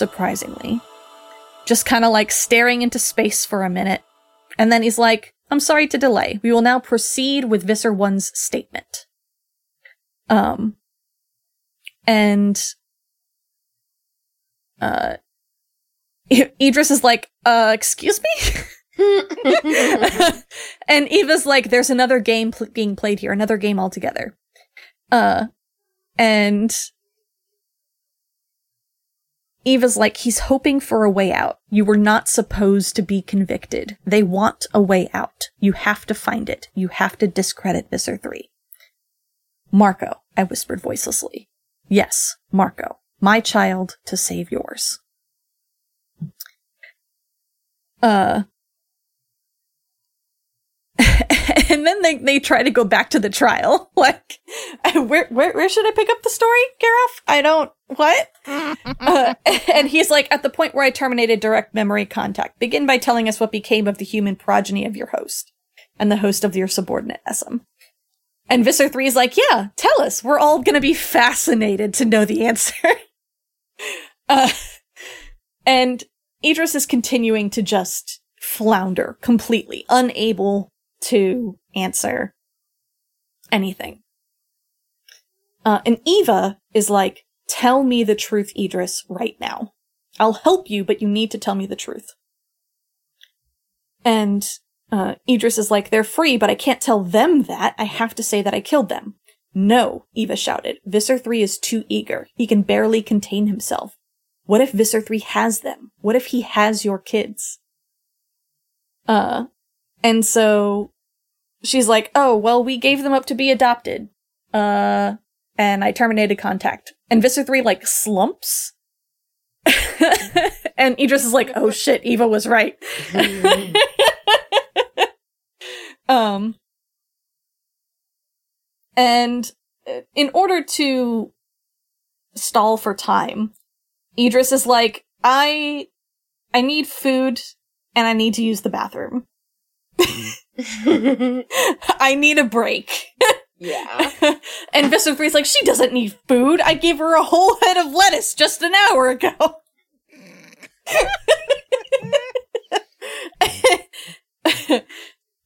Surprisingly, just kind of like staring into space for a minute. And then he's like, I'm sorry to delay. We will now proceed with Visser 1's statement. Um, and, uh, Idris is like, uh, excuse me? and Eva's like, there's another game pl- being played here, another game altogether. Uh, and Eva's like, he's hoping for a way out. You were not supposed to be convicted. They want a way out. You have to find it. You have to discredit Visser 3. Marco, I whispered voicelessly. Yes, Marco. My child to save yours. Uh, and then they, they try to go back to the trial. Like, where, where, where should I pick up the story, Garoff? I don't, what? uh, and he's like, at the point where I terminated direct memory contact, begin by telling us what became of the human progeny of your host and the host of your subordinate SM. And Visser 3 is like, yeah, tell us. We're all gonna be fascinated to know the answer. uh, and Idris is continuing to just flounder completely, unable to answer anything. Uh, and Eva is like, tell me the truth, Idris, right now. I'll help you, but you need to tell me the truth. And uh, Idris is like, they're free, but I can't tell them that. I have to say that I killed them. No, Eva shouted. Visser 3 is too eager. He can barely contain himself. What if Visser 3 has them? What if he has your kids? Uh, and so she's like, oh, well, we gave them up to be adopted. Uh, and I terminated contact. And Visser 3 like slumps. and Idris is like, oh shit, Eva was right. um, and in order to stall for time, Idris is like, I, I need food and I need to use the bathroom. I need a break. Yeah. and 3 is like, she doesn't need food. I gave her a whole head of lettuce just an hour ago.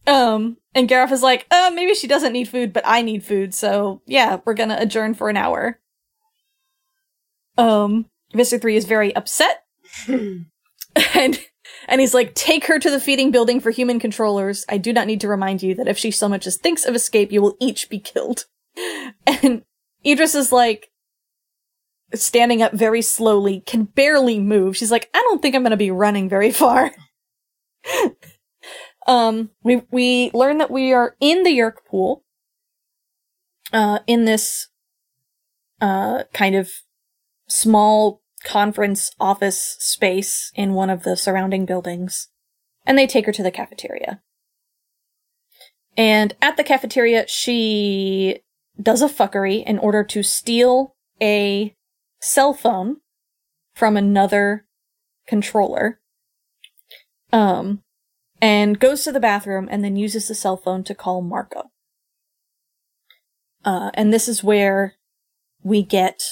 um, and Garoff is like, uh, maybe she doesn't need food, but I need food, so yeah, we're gonna adjourn for an hour. Um, Visser 3 is very upset. and and he's like, take her to the feeding building for human controllers. I do not need to remind you that if she so much as thinks of escape, you will each be killed. And Idris is like, standing up very slowly, can barely move. She's like, I don't think I'm gonna be running very far. um, we, we learn that we are in the Yeerk pool, uh, in this, uh, kind of small conference office space in one of the surrounding buildings, and they take her to the cafeteria. And at the cafeteria, she does a fuckery in order to steal a cell phone from another controller. Um, and goes to the bathroom and then uses the cell phone to call Marco. Uh, and this is where we get,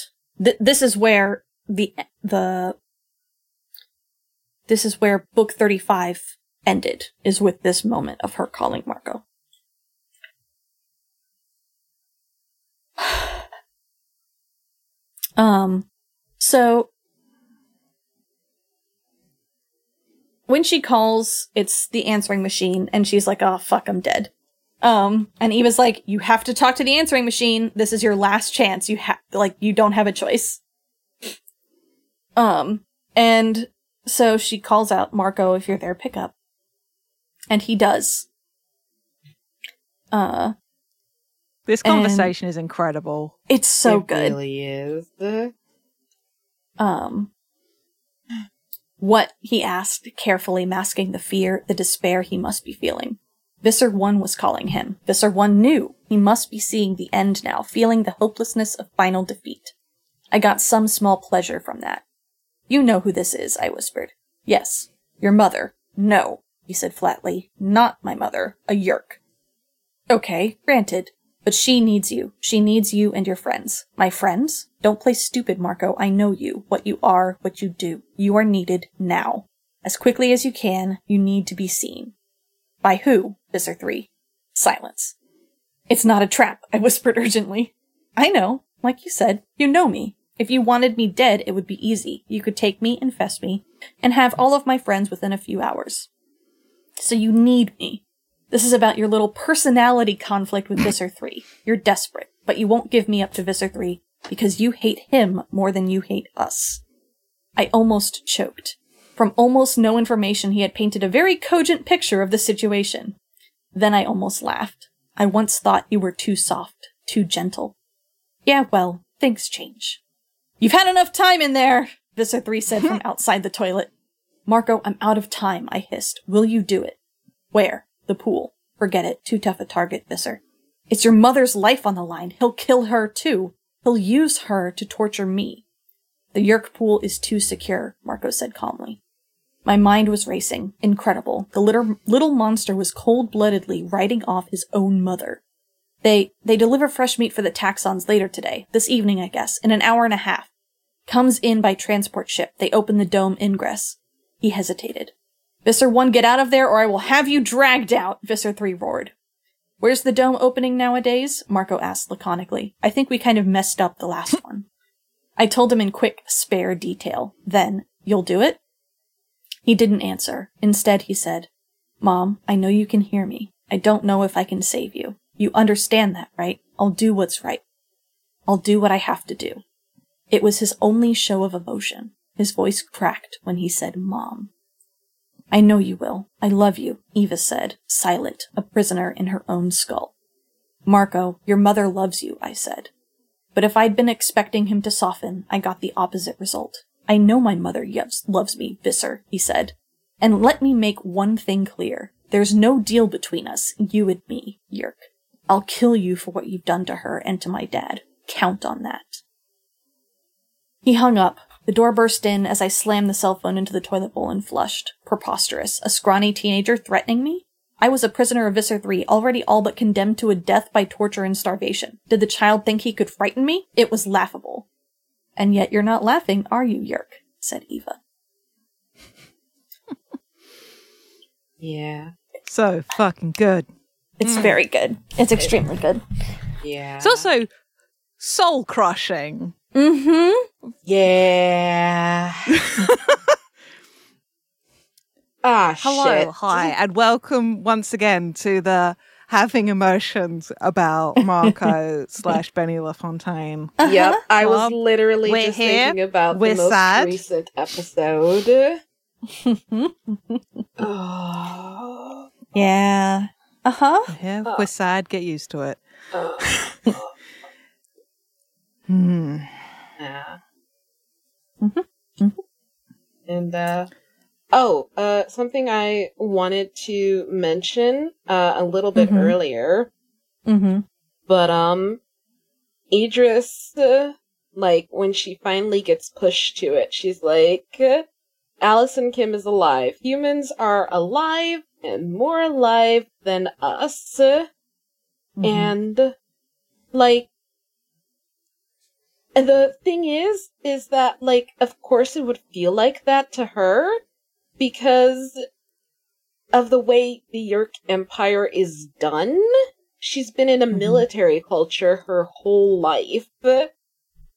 th- this is where the the this is where book 35 ended is with this moment of her calling Marco. um so when she calls, it's the answering machine and she's like, "Oh fuck, I'm dead." Um, and Eva's like, "You have to talk to the answering machine. This is your last chance. You have like you don't have a choice." Um, and so she calls out, Marco, if you're there, pick up. And he does. Uh, this conversation is incredible. It's so it good. Really is. Um, what he asked, carefully masking the fear, the despair he must be feeling. Visser 1 was calling him. Visser 1 knew he must be seeing the end now, feeling the hopelessness of final defeat. I got some small pleasure from that. You know who this is, I whispered. Yes. Your mother. No, he said flatly. Not my mother. A Yeerk. Okay, granted. But she needs you. She needs you and your friends. My friends? Don't play stupid, Marco. I know you. What you are, what you do. You are needed now. As quickly as you can, you need to be seen. By who? Visser 3. Silence. It's not a trap, I whispered urgently. I know. Like you said, you know me. If you wanted me dead, it would be easy. You could take me, infest me, and have all of my friends within a few hours. So you need me. This is about your little personality conflict with Visser 3. You're desperate, but you won't give me up to Visser 3 because you hate him more than you hate us. I almost choked. From almost no information, he had painted a very cogent picture of the situation. Then I almost laughed. I once thought you were too soft, too gentle. Yeah, well, things change. You've had enough time in there, Visser 3 said from outside the toilet. Marco, I'm out of time, I hissed. Will you do it? Where? The pool. Forget it. Too tough a target, Visser. It's your mother's life on the line. He'll kill her too. He'll use her to torture me. The Yeerk pool is too secure, Marco said calmly. My mind was racing. Incredible. The little, little monster was cold-bloodedly writing off his own mother. They, they deliver fresh meat for the Taxxons later today. This evening, I guess. In an hour and a half. Comes in by transport ship. They open the dome ingress. He hesitated. Visser 1, get out of there or I will have you dragged out, Visser 3 roared. Where's the dome opening nowadays? Marco asked laconically. I think we kind of messed up the last one. I told him in quick, spare detail. Then, you'll do it? He didn't answer. Instead, he said, Mom, I know you can hear me. I don't know if I can save you. You understand that, right? I'll do what's right. I'll do what I have to do. It was his only show of emotion. His voice cracked when he said, Mom. I know you will. I love you, Eva said, silent, a prisoner in her own skull. Marco, your mother loves you, I said. But if I'd been expecting him to soften, I got the opposite result. I know my mother loves, me, Visser, he said. And let me make one thing clear. There's no deal between us, you and me, Yeerk. I'll kill you for what you've done to her and to my dad. Count on that. He hung up. The door burst in as I slammed the cell phone into the toilet bowl and flushed. Preposterous. A scrawny teenager threatening me? I was a prisoner of Visser 3, already all but condemned to a death by torture and starvation. Did the child think he could frighten me? It was laughable. And yet you're not laughing, are you, Yeerk? said Eva. Yeah. So fucking good. It's very good. It's extremely good. Yeah. It's also soul crushing. Mm-hmm. Yeah. ah, Hello, shit. hi, and welcome once again to the having emotions about Marco slash Benny LaFontaine. Yep, I was literally we're just here. thinking about We're the most sad. recent episode. oh. yeah. Uh-huh. Yeah, Oh. we're sad. Get used to it. Oh. Hmm. Yeah. Mhm. Mhm. And uh oh, uh something I wanted to mention uh a little bit Mhm. earlier, Mm-hmm. but um Idris uh, like when she finally gets pushed to it, she's like Allison Kim is alive. Humans are alive and more alive than us. Mm-hmm. And like and the thing is is that like of course it would feel like that to her because of the way the Yeerk Empire is done. She's been in a Mhm. military culture her whole life.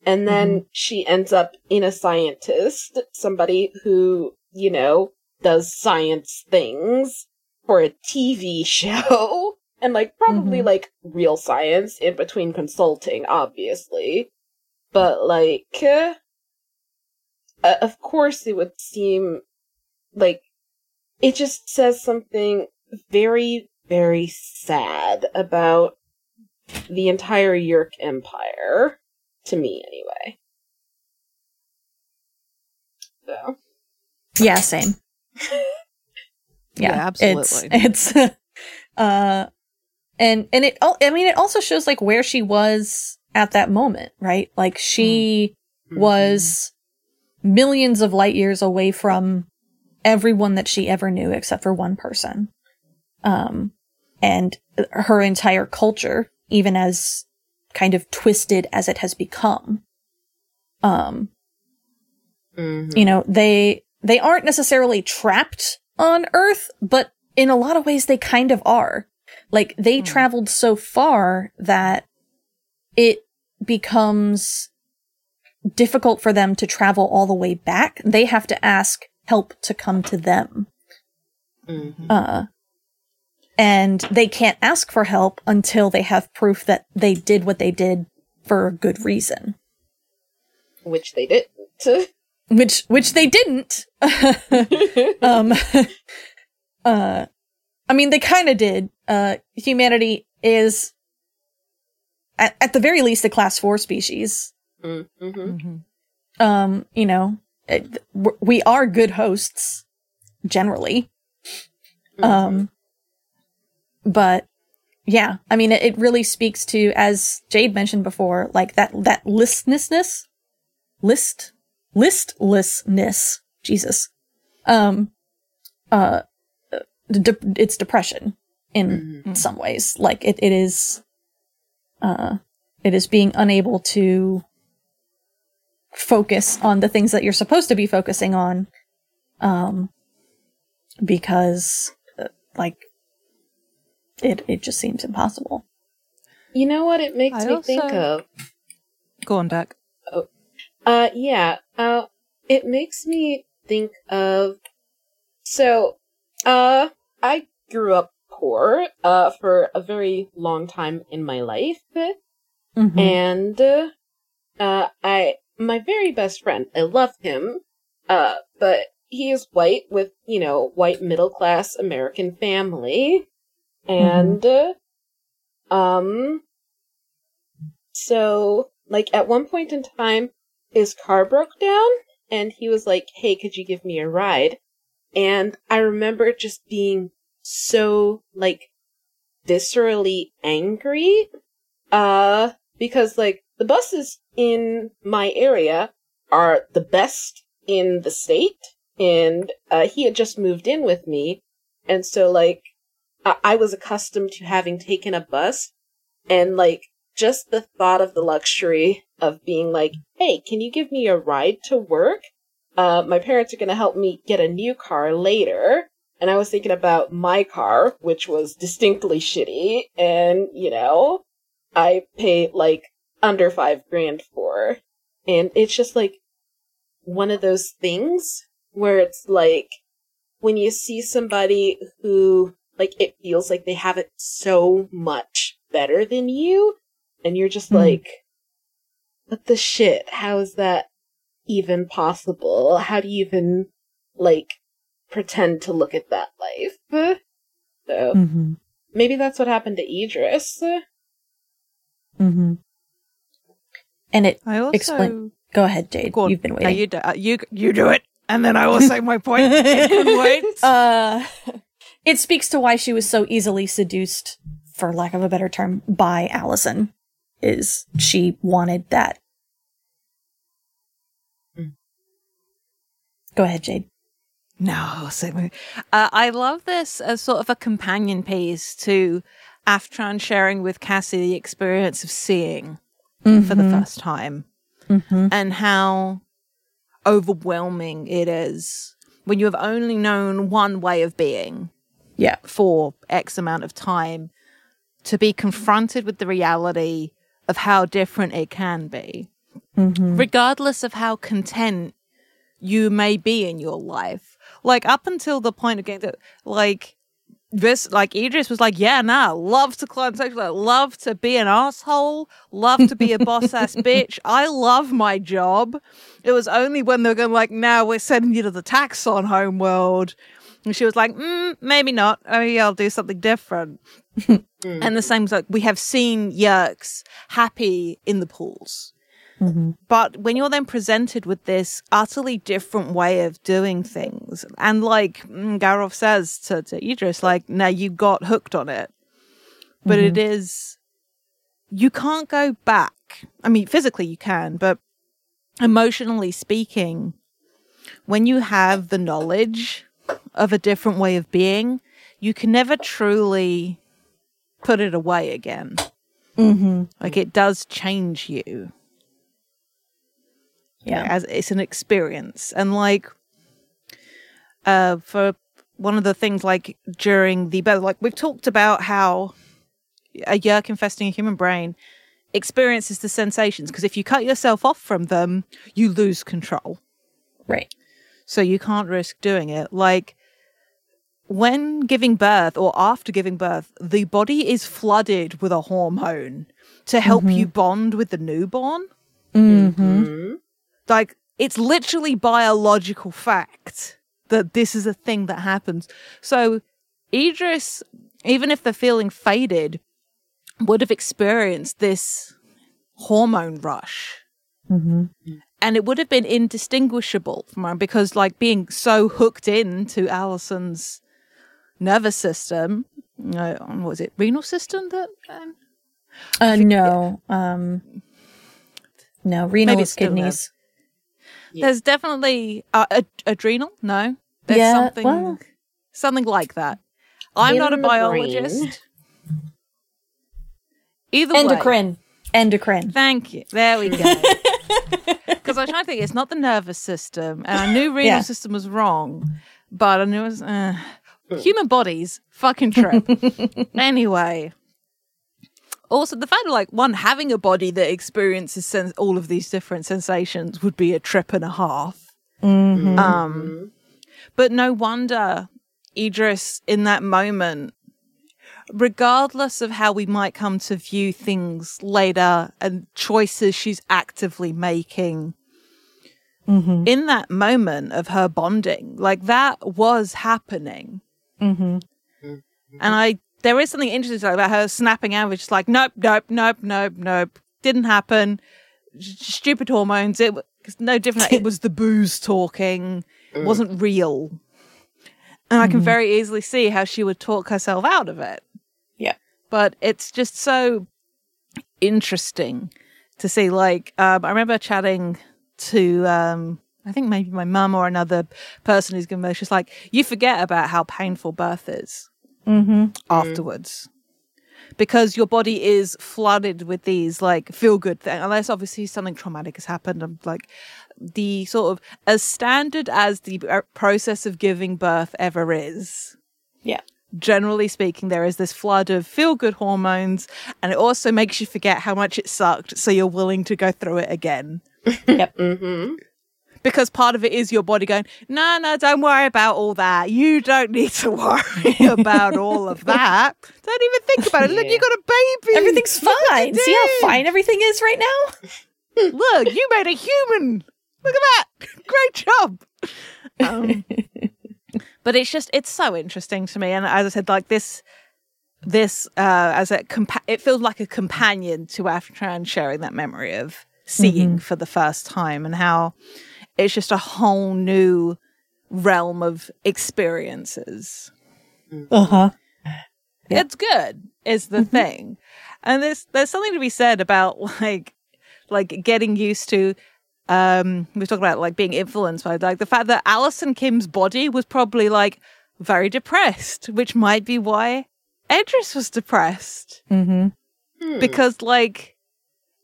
And then she ends up in a scientist, somebody who, you know, does science things for a TV show. And like probably Mhm. like real science in between consulting, obviously. But like, uh, of course it would seem like it just says something very, very sad about the entire Yeerk Empire. To me, anyway. So. Yeah, same. Yeah, absolutely. It's, it's uh and and it al- I mean it also shows like where she was at that moment, right? Like she was millions of light years away from everyone that she ever knew except for one person. Um and her entire culture even as kind of twisted as it has become. Um, Mhm. you know, they, they aren't necessarily trapped on Earth, but in a lot of ways they kind of are. Like they Hmm. traveled so far that it becomes difficult for them to travel all the way back. They have to ask help to come to them. Mhm. Uh, and they can't ask for help until they have proof that they did what they did for a good reason. Which they didn't. Which, which they didn't. um, uh, I mean, they kind of did. Uh, humanity is, at, at the very least, a class four species. Mhm. Mhm. Um, you know, it, we are good hosts, generally. Um, but yeah, I mean, it, it really speaks to, as Jade mentioned before, like that, that listlessness, list, listlessness, Jesus. Um, uh, de- it's depression in Mhm. some ways. Like it, it is, uh, it is being unable to focus on the things that you're supposed to be focusing on. Um, because, uh, like, it, it just seems impossible. You know what it makes I me think of? Go on, Doug. Uh, yeah. Uh, it makes me think of. So, uh, I grew up poor, uh, for a very long time in my life. Mhm. And, uh, I, my very best friend, I love him, uh, but he is white with, you know, white middle class American family. And, uh, um, so, like, at one point in time, his car broke down, and he was like, hey, could you give me a ride? And I remember just being so, like, viscerally angry, uh, because, like, the buses in my area are the best in the state, and, uh, he had just moved in with me, and so, like, I, I was accustomed to having taken a bus, and, like, just the thought of the luxury of being like, hey, can you give me a ride to work? Uh, my parents are gonna help me get a new car later. And I was thinking about my car, which was distinctly shitty, and, you know, I paid like under five grand for. And it's just like one of those things where it's like when you see somebody who, like, it feels like they have it so much better than you, and you're just Hmm. like, what the shit? How is that even possible? How do you even, like, pretend to look at that life? So, Mm-hmm. maybe that's what happened to Idris. Mm-hmm. And it, I also Explain. go ahead, Jade. Go. You've been No, waiting. you do, uh, you you do it, and then I will say my point. Couldn't wait. Uh, it speaks to why she was so easily seduced, for lack of a better term, by Allison. Is she wanted that? Mm. Go ahead, Jade. No, my. Uh, I love this as sort of a companion piece to Aftran sharing with Cassie the experience of seeing for the first time Mm-hmm. and how overwhelming it is when you have only known one way of being Yeah. for X amount of time to be confronted with the reality of how different it can be, Mm-hmm. regardless of how content you may be in your life. Like up until the point of getting to like this, like Idris was like, yeah, nah, love to climb sexual, love to be an asshole, love to be a boss ass bitch. I love my job. It was only when they were going like, now we're sending you to the Taxxon homeworld. And she was like, mm, maybe not. Maybe I'll do something different. And the same as like we have seen Yeerks happy in the pools. Mm-hmm. But when you're then presented with this utterly different way of doing things, and like mm, Garoff says to, to Idris, like, now you got hooked on it. But it is, you can't go back. I mean, physically you can, but emotionally speaking, when you have the knowledge of a different way of being, you can never truly put it away again. Mm-hmm. Like it does change you. Yeah. as it's an experience and like uh for one of the things like during the birth like we've talked about how a yeerk infesting a human brain experiences the sensations because if you cut yourself off from them you lose control Right. so you can't risk doing it like when giving birth or after giving birth the body is flooded with a hormone to help you bond with the newborn Mm-hmm. Mhm. like it's literally biological fact that this is a thing that happens. So Idris, even if the feeling faded, would have experienced this hormone rush. Mm-hmm. And it would have been indistinguishable from her because, like, being so hooked into Allison's nervous system, uh, what was it, renal system that um, Uh, no. Um, no, renal is it's still there. kidneys. Yeah. There's definitely uh, ad- adrenal. No, there's Yeah, something, well- something like that. I'm not a In the brain. biologist. Either way, Endocrine. Endocrine. thank you. There we go. Because I was trying to think, it's not the nervous system, and I knew renal Yeah. system was wrong, but I knew it was uh, human bodies. Fucking trip. anyway. Also, the fact of like one having a body that experiences all of these different sensations would be a trip and a half. Mm-hmm. Um, but no wonder Idris in that moment, regardless of how we might come to view things later and choices she's actively making, Mm-hmm. in that moment of her bonding, like that was happening. Mm-hmm. And I, there is something interesting about her snapping out, which is like, nope, nope, nope, nope, nope, didn't happen. Stupid hormones. It was no different. it was the booze talking. It wasn't real. And I can very easily see how she would talk herself out of it. Yeah. But it's just so interesting to see. Like, um, I remember chatting to, um, I think maybe my mum or another person who's going to be just like, you forget about how painful birth is Mm-hmm. afterwards because your body is flooded with these like feel good things unless obviously something traumatic has happened and like the sort of as standard as the uh, process of giving birth ever is Yeah. generally speaking there is this flood of feel good hormones and it also makes you forget how much it sucked so you're willing to go through it again Mm-hmm. Because part of it is your body going, no, no, don't worry about all that. You don't need to worry about all of that. Don't even think about it. Look, Yeah. you got a baby. Everything's fine. See how fine everything is right now? Look, you made a human. Look at that. Great job. Um, but it's just, it's so interesting to me. And as I said, like this, this, uh, as a, compa- it feels like a companion to Aftran sharing that memory of seeing for the first time and how it's just a whole new realm of experiences. Uh-huh. Yeah. It's good is the thing. And there's there's something to be said about like like getting used to um we talk about like being influenced by like the fact that Allison Kim's body was probably like very depressed, which might be why Edris was depressed. Mm-hmm. Because like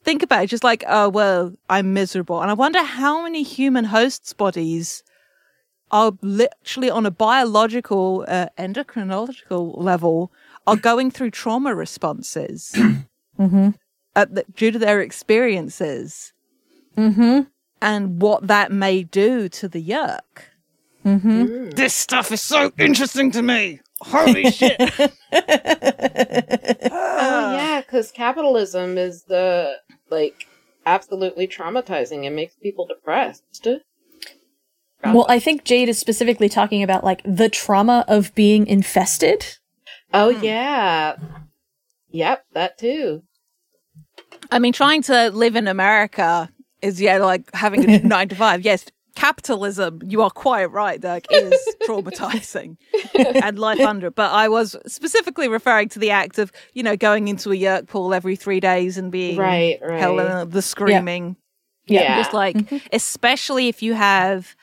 think about it, just like, oh well, I'm miserable. And I wonder how many human hosts' bodies are literally on a biological, uh, endocrinological level are going through trauma responses Mm-hmm. at the, due to their experiences Mm-hmm. and what that may do to the yeerk. Mm-hmm. This stuff is so interesting to me. Holy shit. Oh ah. yeah, because capitalism is the like absolutely traumatizing. It makes people depressed. Well, I think Jade is specifically talking about like the trauma of being infested. Oh hmm. yeah, yep, that too. I mean, trying to live in America is yeah, like having a nine to five. Yes, capitalism. You are quite right. Like is traumatizing and life under. it. But I was specifically referring to the act of you know going into a yeerk pool every three days and being Right, right. the screaming. Yeah. Just like, mm-hmm. especially if you have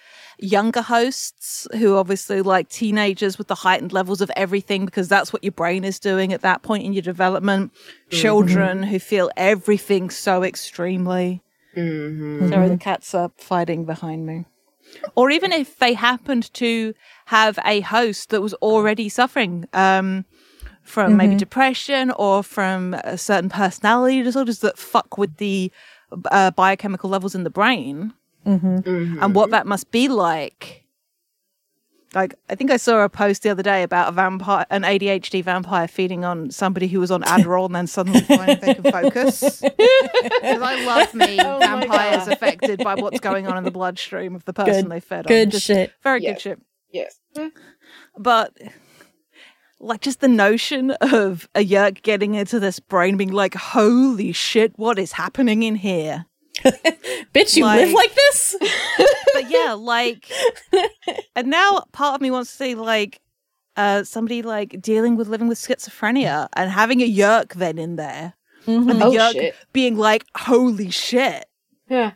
younger hosts who obviously like teenagers with the heightened levels of everything because that's what your brain is doing at that point in your development. Mm-hmm. Children who feel everything so extremely. Mm-hmm. Sorry, the cats are fighting behind me. Or even if they happened to have a host that was already suffering um, from maybe depression or from certain personality disorders that fuck with the uh, biochemical levels in the brain, Mm-hmm. and what that must be like. Like, I think I saw a post the other day about a vampire, an ADHD vampire feeding on somebody who was on Adderall and then suddenly finding they can focus. Because I love me Oh vampires affected by what's going on in the bloodstream of the person Good- they fed on. Good shit. Very Yeah. good shit. Yes. But like just the notion of a yeerk getting into this brain being like, holy shit, what is happening in here? Bitch, you live Like- like this? But yeah, like and now part of me wants to say like uh somebody like dealing with living with schizophrenia and having a yeerk then in there. And the Oh, yeerk shit. being like, holy shit. Yeah.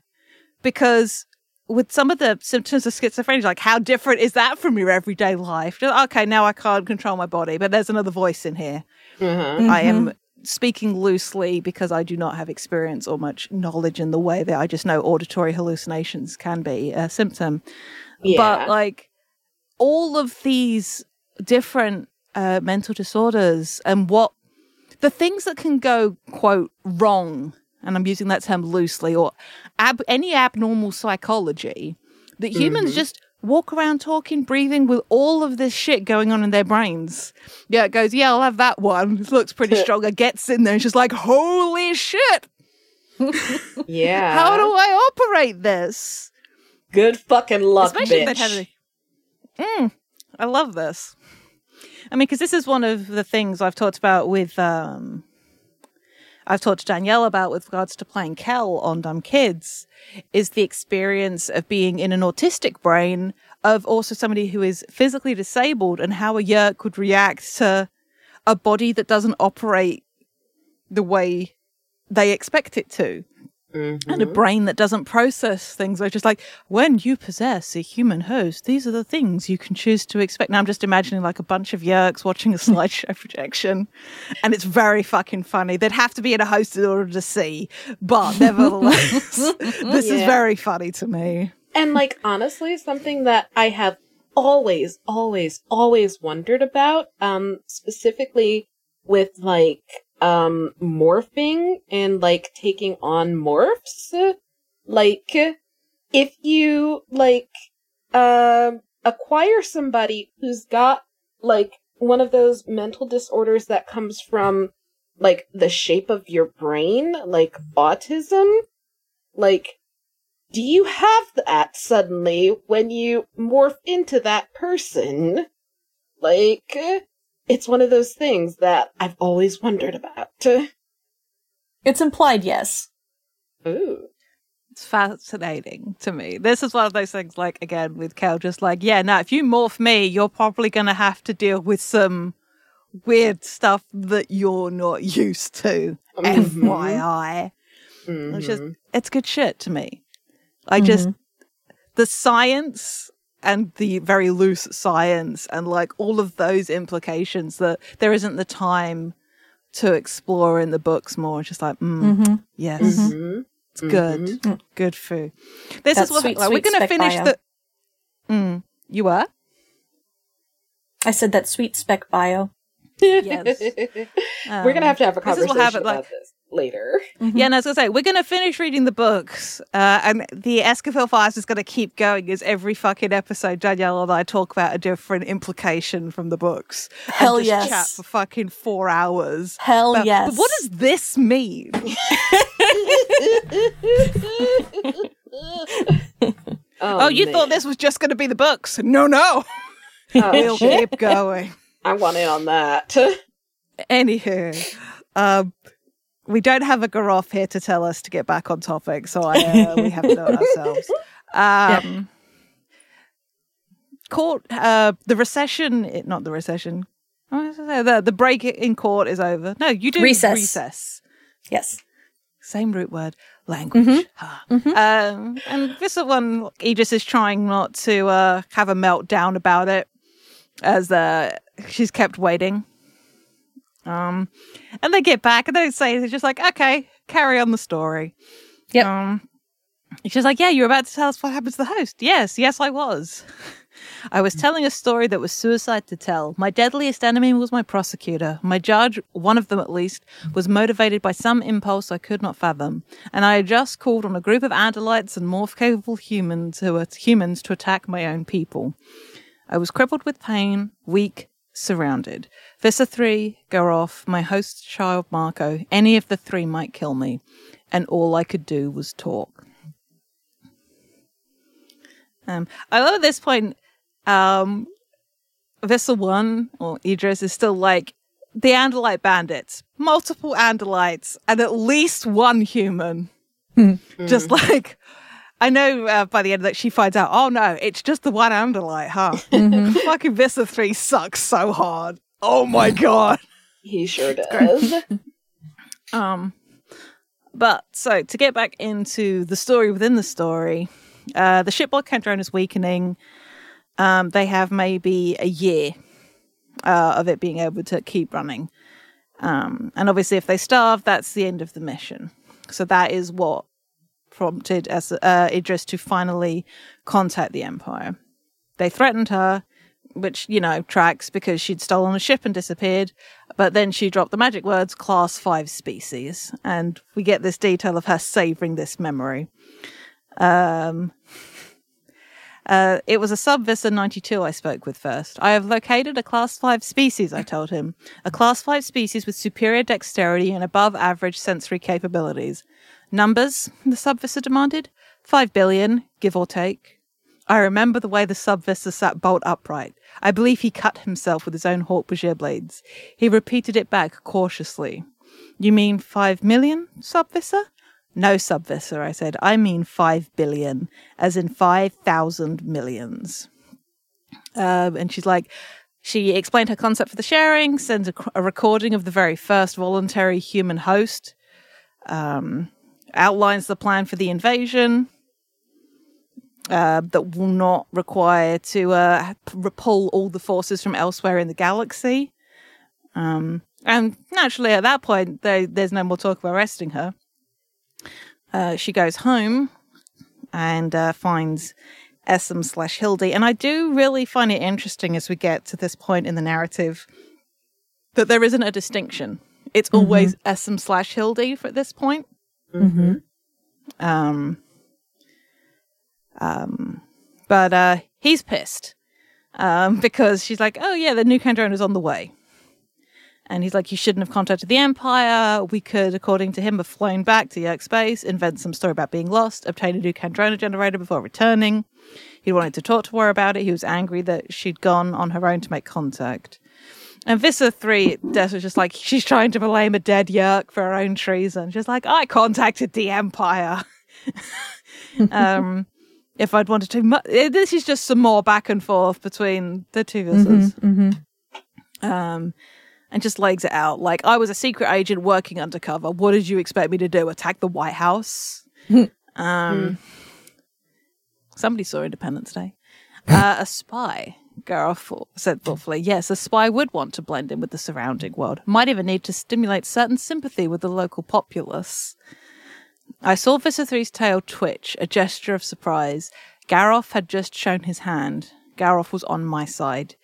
because with some of the symptoms of schizophrenia, like how different is that from your everyday life? Just, okay, now I can't control my body, but there's another voice in here. Uh-huh. I am speaking loosely because I do not have experience or much knowledge in the way that I just know auditory hallucinations can be a symptom. Yeah. But like all of these different uh, mental disorders and what the things that can go quote wrong, and I'm using that term loosely, or ab- any abnormal psychology that humans just walk around talking, breathing with all of this shit going on in their brains. Yeah, it goes, yeah, I'll have that one. It looks pretty strong. It gets in there and she's like, holy shit, yeah. how do I operate this? Good fucking luck, Especially bitch. a- Mm, I love this. I mean, because this is one of the things I've talked about with, um, I've talked to Danielle about with regards to playing Kel on Dumb Kids, is the experience of being in an autistic brain of also somebody who is physically disabled and how a yeerk would react to a body that doesn't operate the way they expect it to and a brain that doesn't process things. Which just like when you possess a human host, these are the things you can choose to expect. Now I'm just imagining like a bunch of yeerks watching a slideshow projection, and it's very fucking funny. They'd have to be in a host in order to see, but nevertheless, this is very funny to me. And like honestly, something that I have always, always, always wondered about, um, specifically with like um morphing and like taking on morphs. Like if you like um acquire somebody who's got like one of those mental disorders that comes from like the shape of your brain, like autism, like do you have that suddenly when you morph into that person? Like, it's one of those things that I've always wondered about. It's implied, yes. Ooh. It's fascinating to me. This is one of those things, like again with Kel, just like, yeah, now if you morph me, you're probably going to have to deal with some weird stuff that you're not used to. Mhm. FYI. It's just, Mhm. it's good shit to me. I just, the science and the very loose science and like all of those implications that there isn't the time to explore in the books more. It's just like, mm-hmm yes. Mhm. It's good. Good food. This That is what sweet, like, we're going to finish bio. the. Mm, you were? I said that sweet spec bio. Yes. We're gonna have to have a this is conversation what happened, about like- this later. Yeah, and I was going to say, we're going to finish reading the books. Uh, and the Escafil Files is going to keep going as every fucking episode, Danielle and I talk about a different implication from the books. And Hell just yes. Chat for fucking four hours. Hell But- yes. But what does this mean? Oh, you thought this was just going to be the books? No, no. Oh, We'll shit. keep going. I want in on that. Anywho, um, we don't have a Garoff here to tell us to get back on topic, so I, uh, we have to do it ourselves. Um, Court, uh, the recession, it, not the recession. what was I say? The, the break in court is over. No, you do Recess. recess. Yes. same root word, language. Ha. Um, and this one, Aegis is trying not to uh, have a meltdown about it as uh, she's kept waiting. Um, and they get back and they say, they're just like, okay, carry on the story. Yep. Um, she's like, yeah, you're about to tell us what happened to the host. Yes, yes, I was. I was telling a story that was suicide to tell. My deadliest enemy was my prosecutor. My judge, one of them at least, was motivated by some impulse I could not fathom. And I had just called on a group of Andalites and morph capable humans who were humans to attack my own people. I was crippled with pain, weak, surrounded. Visser 3, Garoff, my host child Marco, any of the three might kill me. And all I could do was talk. Um, I love at this point, um, Visser 1, or Idris, is still like, the Andalite bandits, multiple Andalites, and at least one human. Just like, I know uh, by the end of that, she finds out, oh no, it's just the one Andalite, huh? Fucking Visser 3 sucks so hard. Oh my god. He sure does. Um, but so to get back into the story within the story, uh, the shipboard Kandrona is weakening. Um, they have maybe a year uh, of it being able to keep running. Um, and obviously, if they starve, that's the end of the mission. So that is what prompted as uh, Idris to finally contact the Empire. They threatened her, which you know tracks because she'd stolen a ship and disappeared. But then she dropped the magic words "class five species," and we get this detail of her savoring this memory. Um, uh, it was a Sub-Visser 92 I spoke with first. I have located a class 5 species, I told him. A class 5 species with superior dexterity and above average sensory capabilities. Numbers, the Sub-Visser demanded? 5 billion, give or take. I remember the way the Sub-Visser sat bolt upright. I believe he cut himself with his own Hork-Bajir blades. He repeated it back cautiously. You mean 5 million, Sub-Visser? No, Sub-Visser, I said. I mean 5 billion, as in 5,000 millions. Um, and she's like, she explained her concept for the sharing, sends a, a recording of the very first voluntary human host, um, outlines the plan for the invasion uh, that will not require to uh, repel all the forces from elsewhere in the galaxy. Um, and naturally, at that point, there, there's no more talk of arresting her. Uh, she goes home and uh, finds Essam slash Hildy. And I do really find it interesting as we get to this point in the narrative that there isn't a distinction. It's always Essam slash Hildy at this point. Mm-hmm. Um, um, but uh, he's pissed um, because she's like, "Oh yeah, the new drone is on the way," and he's like, "You shouldn't have contacted the Empire. We could, according to him, have flown back to Yeerk space, invent some story about being lost, obtain a new Kandrona generator before returning." He wanted to talk to her about it. He was angry that she'd gone on her own to make contact. And Visser 3, Des was just like, she's trying to blame a dead Yeerk for her own treason. She's like, I contacted the Empire. um, if I'd wanted to. Eh, This is just some more back and forth between the two Vissers. Mm-hmm. Um, and just legs it out. Like, I was a secret agent working undercover. What did you expect me to do? Attack the White House? um, Somebody saw Independence Day. Uh, a spy. Thought- said thoughtfully, yes, a spy would want to blend in with the surrounding world. Might even need to stimulate certain sympathy with the local populace. I saw Visser 3's tail twitch, a gesture of surprise. Garoff had just shown his hand. Garoff was on my side.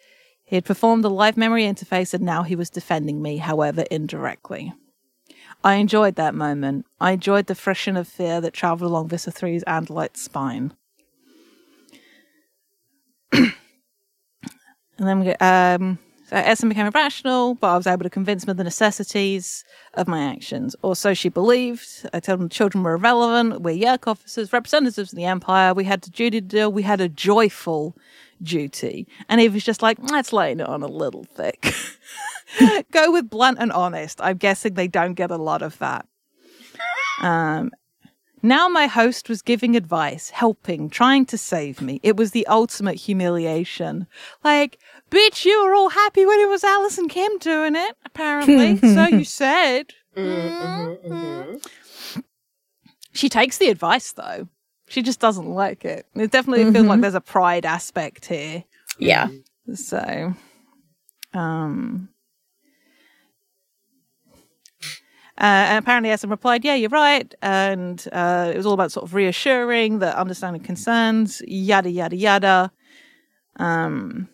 He had performed the live memory interface and now he was defending me, however, indirectly. I enjoyed that moment. I enjoyed the freshen of fear that travelled along Visser 3's Andalite spine. And then we um, so Essen became irrational, but I was able to convince him of the necessities of my actions. Or so she believed. I told him children were irrelevant. We're Yeerk officers, representatives of the Empire. We had a duty to do. We had a joyful duty. And he was just like, let's laying it on a little thick. Go with blunt and honest. I'm guessing they don't get a lot of that. Um, now my host was giving advice, helping, trying to save me. It was the ultimate humiliation. Like, bitch, you were all happy when it was Allison Kim doing it, apparently. so you said. Mm-hmm, mm-hmm. She takes the advice though. She just doesn't like it. It definitely feels like Mhm. there's a pride aspect here. Yeah. So, um, uh, and apparently Essom replied, "Yeah, you're right," and uh, it was all about sort of reassuring that understanding concerns, yada yada yada. Um,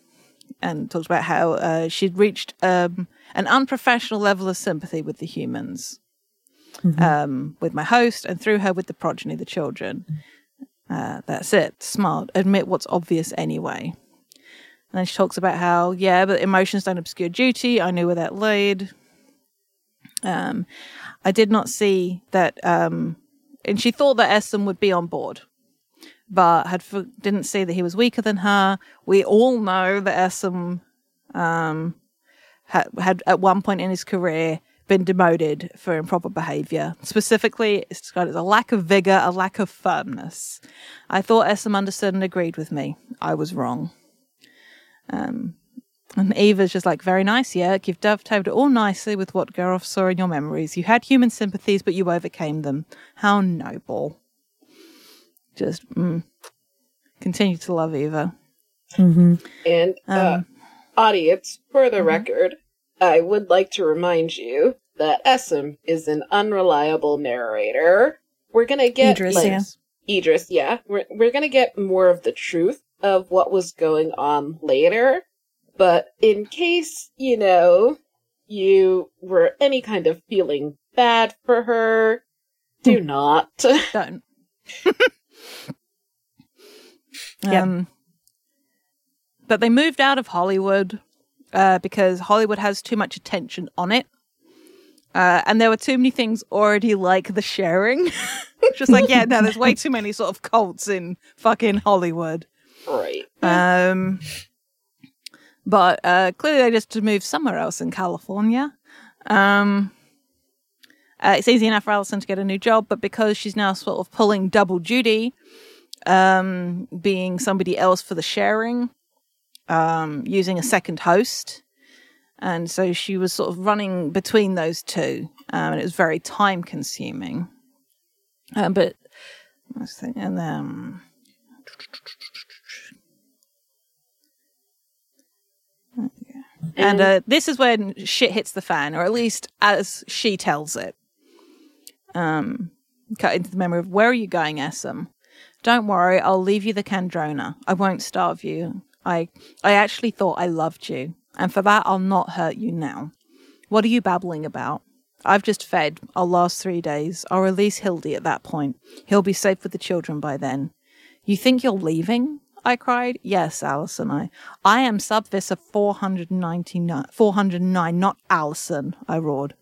and talks about how uh, she'd reached um, an unprofessional level of sympathy with the humans, um, with my host, and through her with the progeny, the children. Uh, that's it. Smart. Admit what's obvious anyway. And then she talks about how, yeah, but emotions don't obscure duty. I knew where that led. Um, I did not see that, um, and she thought that Essom would be on board, but had didn't see that he was weaker than her. We all know that Essom um, had, had at one point in his career been demoted for improper behavior. Specifically, it's described as a lack of vigor, a lack of firmness. I thought Essom understood and agreed with me. I was wrong. Um, and Eva's just like, very nice, yeah. You've dovetailed it all nicely with what Garoff saw in your memories. You had human sympathies, but you overcame them. How noble. Just mm, continue to love Eva. And uh, Um, audience, for the mhm. record, I would like to remind you that Essom is an unreliable narrator. We're gonna get Idris, like, yeah. Idris, yeah. We're we're gonna get more of the truth of what was going on later. But in case, you know, you were any kind of feeling bad for her, do not. Don't. Yep. um, but they moved out of Hollywood uh, because Hollywood has too much attention on it. Uh, and there were too many things already like the sharing. Just like, yeah, no, there's way too many sort of cults in fucking Hollywood. right. Um, but uh, clearly they just moved somewhere else in California. Um, uh, it's easy enough for Allison to get a new job, but because she's now sort of pulling double duty, um, being somebody else for the sharing, um, using a second host. And so she was sort of running between those two, um, and it was very time consuming. Um, but And uh, this is when shit hits the fan, or at least as she tells it. Um, cut into the memory of where are you going, Essom? Don't worry, I'll leave you the Kandrona. I won't starve you. I I actually thought I loved you, and for that I'll not hurt you now. What are you babbling about? I've just fed. I'll last three days. I'll release Hildy at that point. He'll be safe with the children by then. You think you're leaving? I cried. Yes, Allison, I. I am Sub-Visser 499, 409, not Allison, I roared.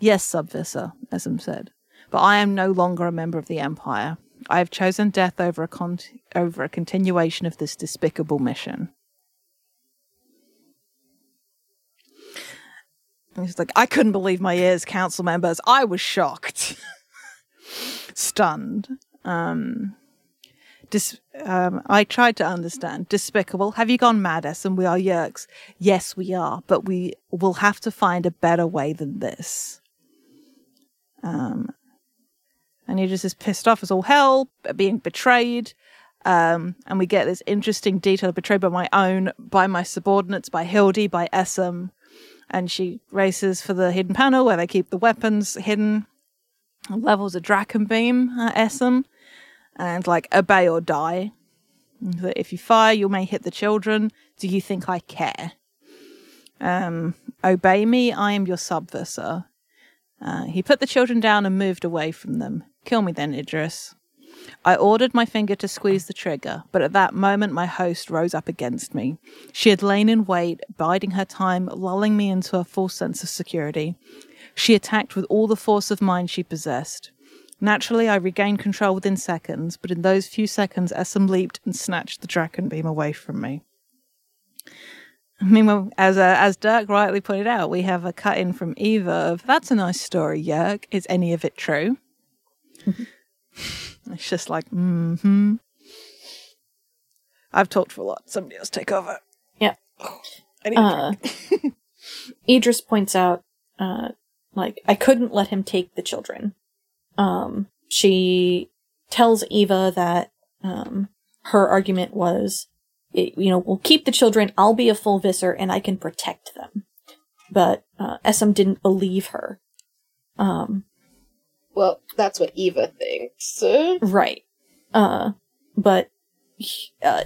Yes, Sub-Visser, Esm said. But I am no longer a member of the Empire. I have chosen death over a, con- over a continuation of this despicable mission. He's like, I couldn't believe my ears, council members. I was shocked. Stunned. Um, dis- um, I tried to understand. Despicable. Have you gone mad, Essen? We are Yeerks. Yes, we are, but we will have to find a better way than this. Um, and he just is pissed off as all hell, at being betrayed. Um, and we get this interesting detail betrayed by my own, by my subordinates, by Hildy, by Essam. And she races for the hidden panel where they keep the weapons hidden. Levels a Dracon beam at Essam. And like, obey or die. That if you fire, you may hit the children. Do you think I care? Um, obey me, I am your Sub-Visser. Uh, he put the children down and moved away from them. Kill me then, Idris. I ordered my finger to squeeze the trigger, but at that moment my host rose up against me. She had lain in wait, biding her time, lulling me into a false sense of security. She attacked with all the force of mind she possessed. Naturally, I regained control within seconds, but in those few seconds, Essam leaped and snatched the Dracon beam away from me. Meanwhile, as uh, as Dirk rightly pointed out, we have a cut in from Eva of "That's a nice story, Yeerk. Is any of it true?" it's just like, hmm. I've talked for a lot. Somebody else take over. Yeah. I need a Uh. Idris points out, uh, like, I couldn't let him take the children. Um, she tells Eva that um, her argument was, it, you know, we'll keep the children. I'll be a full visser and I can protect them. But uh, Essam didn't believe her. Um, well, that's what Eva thinks. right. Uh, but uh,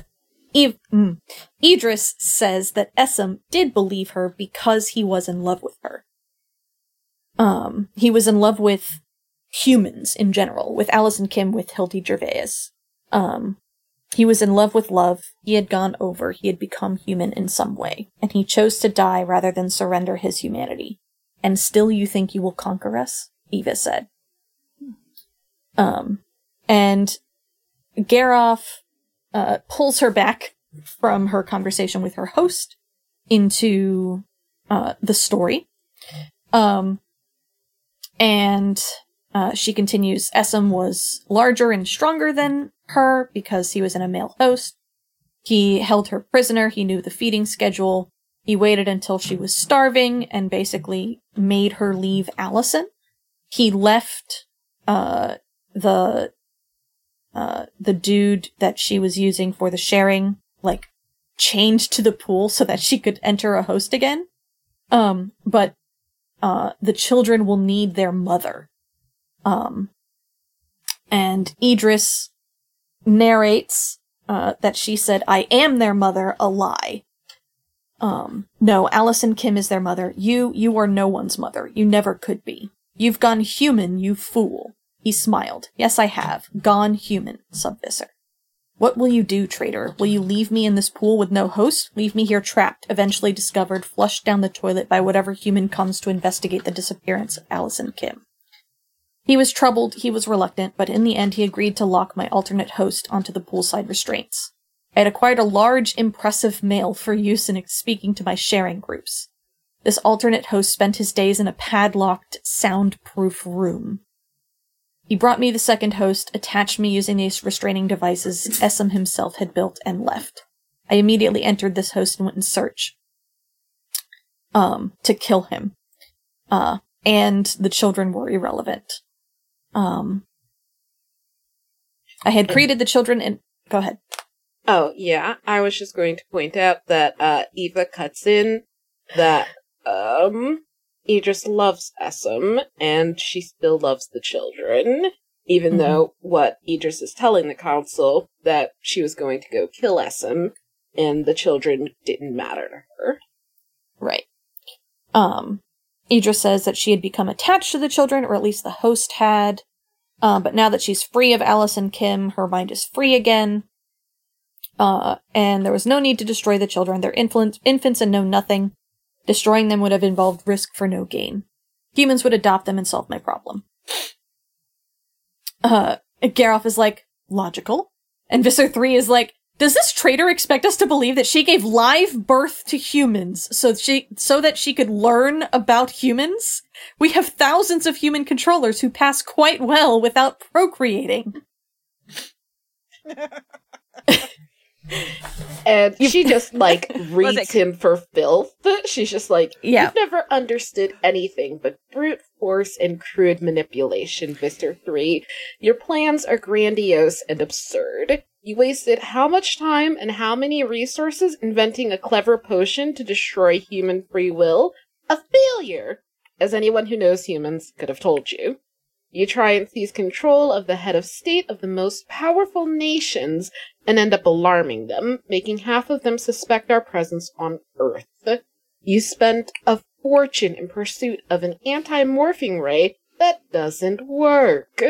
Eve, mm, Idris says that Essam did believe her because he was in love with her. Um, he was in love with humans in general, with Allison Kim, with Hildy Gervais. Um, he was in love with love. He had gone over. He had become human in some way, and he chose to die rather than surrender his humanity. And still you think you will conquer us? Eva said. Um, and Garoff, uh, pulls her back from her conversation with her host into, uh, the story. Um, and uh, she continues, Essam was larger and stronger than her because he was in a male host. He held her prisoner. He knew the feeding schedule. He waited until she was starving and basically made her leave Allison. He left, uh, the, uh, the dude that she was using for the sharing, like, chained to the pool so that she could enter a host again. Um, but, uh, the children will need their mother. Um, and Idris narrates uh, that she said, I am their mother, a lie. Um, no, Allison Kim is their mother. You, you are no one's mother. You never could be. You've gone human, you fool. He smiled. Yes, I have. Gone human, Sub-Visser. What will you do, traitor? Will you leave me in this pool with no host? Leave me here trapped, eventually discovered, flushed down the toilet by whatever human comes to investigate the disappearance of Allison Kim. He was troubled, he was reluctant, but in the end he agreed to lock my alternate host onto the poolside restraints. I had acquired a large, impressive male for use in speaking to my sharing groups. This alternate host spent his days in a padlocked, soundproof room. He brought me the second host, attached me using these restraining devices Essam himself had built, and left. I immediately entered this host and went in search. Um, to kill him. Uh, and the children were irrelevant. Um, I had created the children and go ahead. Oh, yeah. I was just going to point out that uh, Eva cuts in that um Idris loves Essam and she still loves the children, even mm-hmm. though what Idris is telling the council that she was going to go kill Essam and the children didn't matter to her. Right. Um Idris says that she had become attached to the children, or at least the host had. Um, but now that she's free of Allison Kim, her mind is free again. Uh, and there was no need to destroy the children. They're infant- infants and know nothing. Destroying them would have involved risk for no gain. Humans would adopt them and solve my problem. Uh, Garoff is like, logical. And Visser 3 is like, does this traitor expect us to believe that she gave live birth to humans so she so that she could learn about humans? We have thousands of human controllers who pass quite well without procreating. and she just like reads him for filth. She's just like, yeah. You've never understood anything but brute force and crude manipulation, Visser 3. Your plans are grandiose and absurd. You wasted how much time and how many resources inventing a clever potion to destroy human free will? A failure! As anyone who knows humans could have told you. You try and seize control of the head of state of the most powerful nations and end up alarming them, making half of them suspect our presence on Earth. You spent a fortune in pursuit of an anti-morphing ray that doesn't work.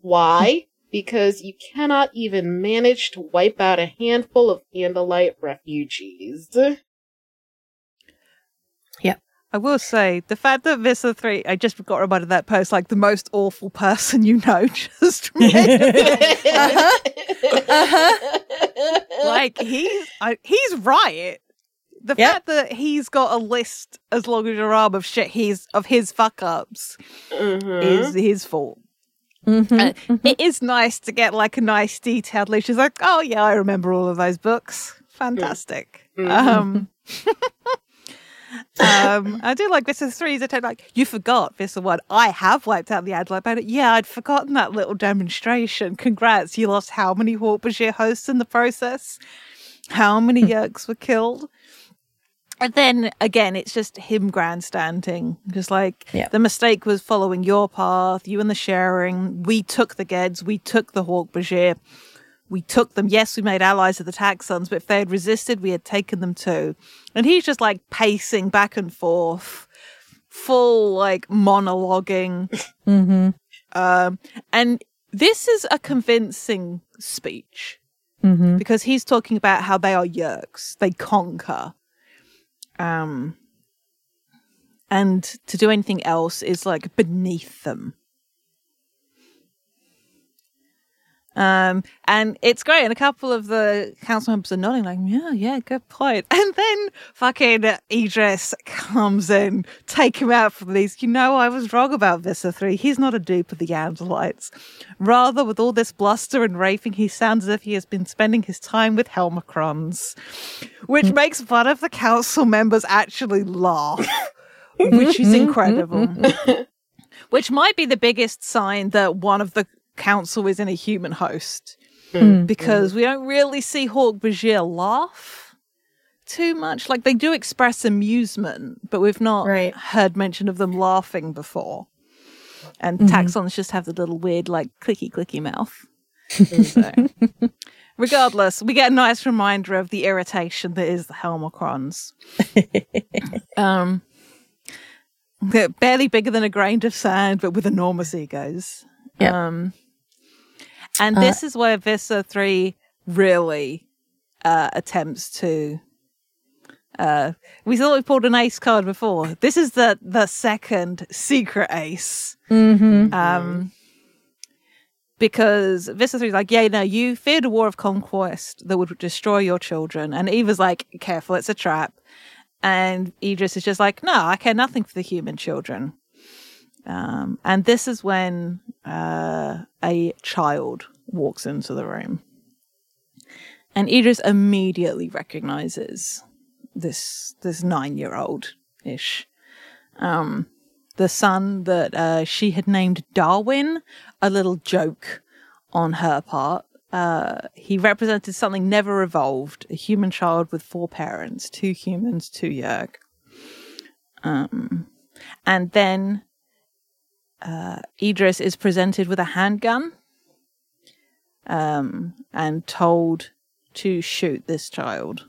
Why? Because you cannot even manage to wipe out a handful of Andalite refugees. Yeah. I will say the fact that Visser three, I just got reminded of that post, like the most awful person you know, just uh-huh. uh-huh. like he's I, he's right. The yep. fact that he's got a list as long as your arm of shit he's of his fuck ups mm-hmm. is his fault. Mm-hmm, uh, mm-hmm. It is nice to get like a nice detailed list. She's like, oh yeah, I remember all of those books. Fantastic. Mm-hmm. Um, um, I do like Visser 3's attempt, like, you forgot Visser 1. I have wiped out the Andalite Bandit. Yeah, I'd forgotten that little demonstration. Congrats, you lost how many Hork-Bajir hosts in the process? How many Yeerks were killed? And then again, it's just him grandstanding, just like Yeah. the mistake was following your path, you and the sharing. We took the Geds, we took the Hork-Bajir. we took them. Yes, we made allies of the Taxxons, but if they had resisted, we had taken them too. And he's just like pacing back and forth, full like monologuing. Mm-hmm. Um, and this is a convincing speech Mm-hmm. because he's talking about how they are yeerks, they conquer. Um, and to do anything else is like beneath them. Um, and it's great. And a couple of the council members are nodding, like, yeah, yeah, good point. And then fucking Idris comes in, take him out from these. You know, I was wrong about Visser 3. He's not a dupe of the Andalites. Rather, with all this bluster and raving, he sounds as if he has been spending his time with Helmacrons, which makes one of the council members actually laugh, which is incredible. which might be the biggest sign that one of the council is in a human host Mm. because we don't really see Hork-Bajir laugh too much. Like they do express amusement, but we've not Right. heard mention of them laughing before. And Mhm. Taxxons just have the little weird, like clicky clicky mouth. So, regardless, we get a nice reminder of the irritation that is the Helmacrons. um, they're barely bigger than a grain of sand, but with enormous egos. Yep. Um, and Uh, this is where Visser 3 really uh, attempts to. Uh, we thought we pulled an ace card before. This is the the second secret ace. Mm-hmm. Um, because Visser 3 is like, yeah, no, you feared a war of conquest that would destroy your children. And Eva's like, careful, it's a trap. And Idris is just like, no, I care nothing for the human children. Um, and this is when uh, a child walks into the room. And Idris immediately recognizes this this nine year old ish. Um, the son that uh, she had named Darwin, a little joke on her part. Uh, he represented something never evolved, a human child with four parents, two humans, two Yeerk. Um, and then uh, Idris is presented with a handgun um, and told to shoot this child.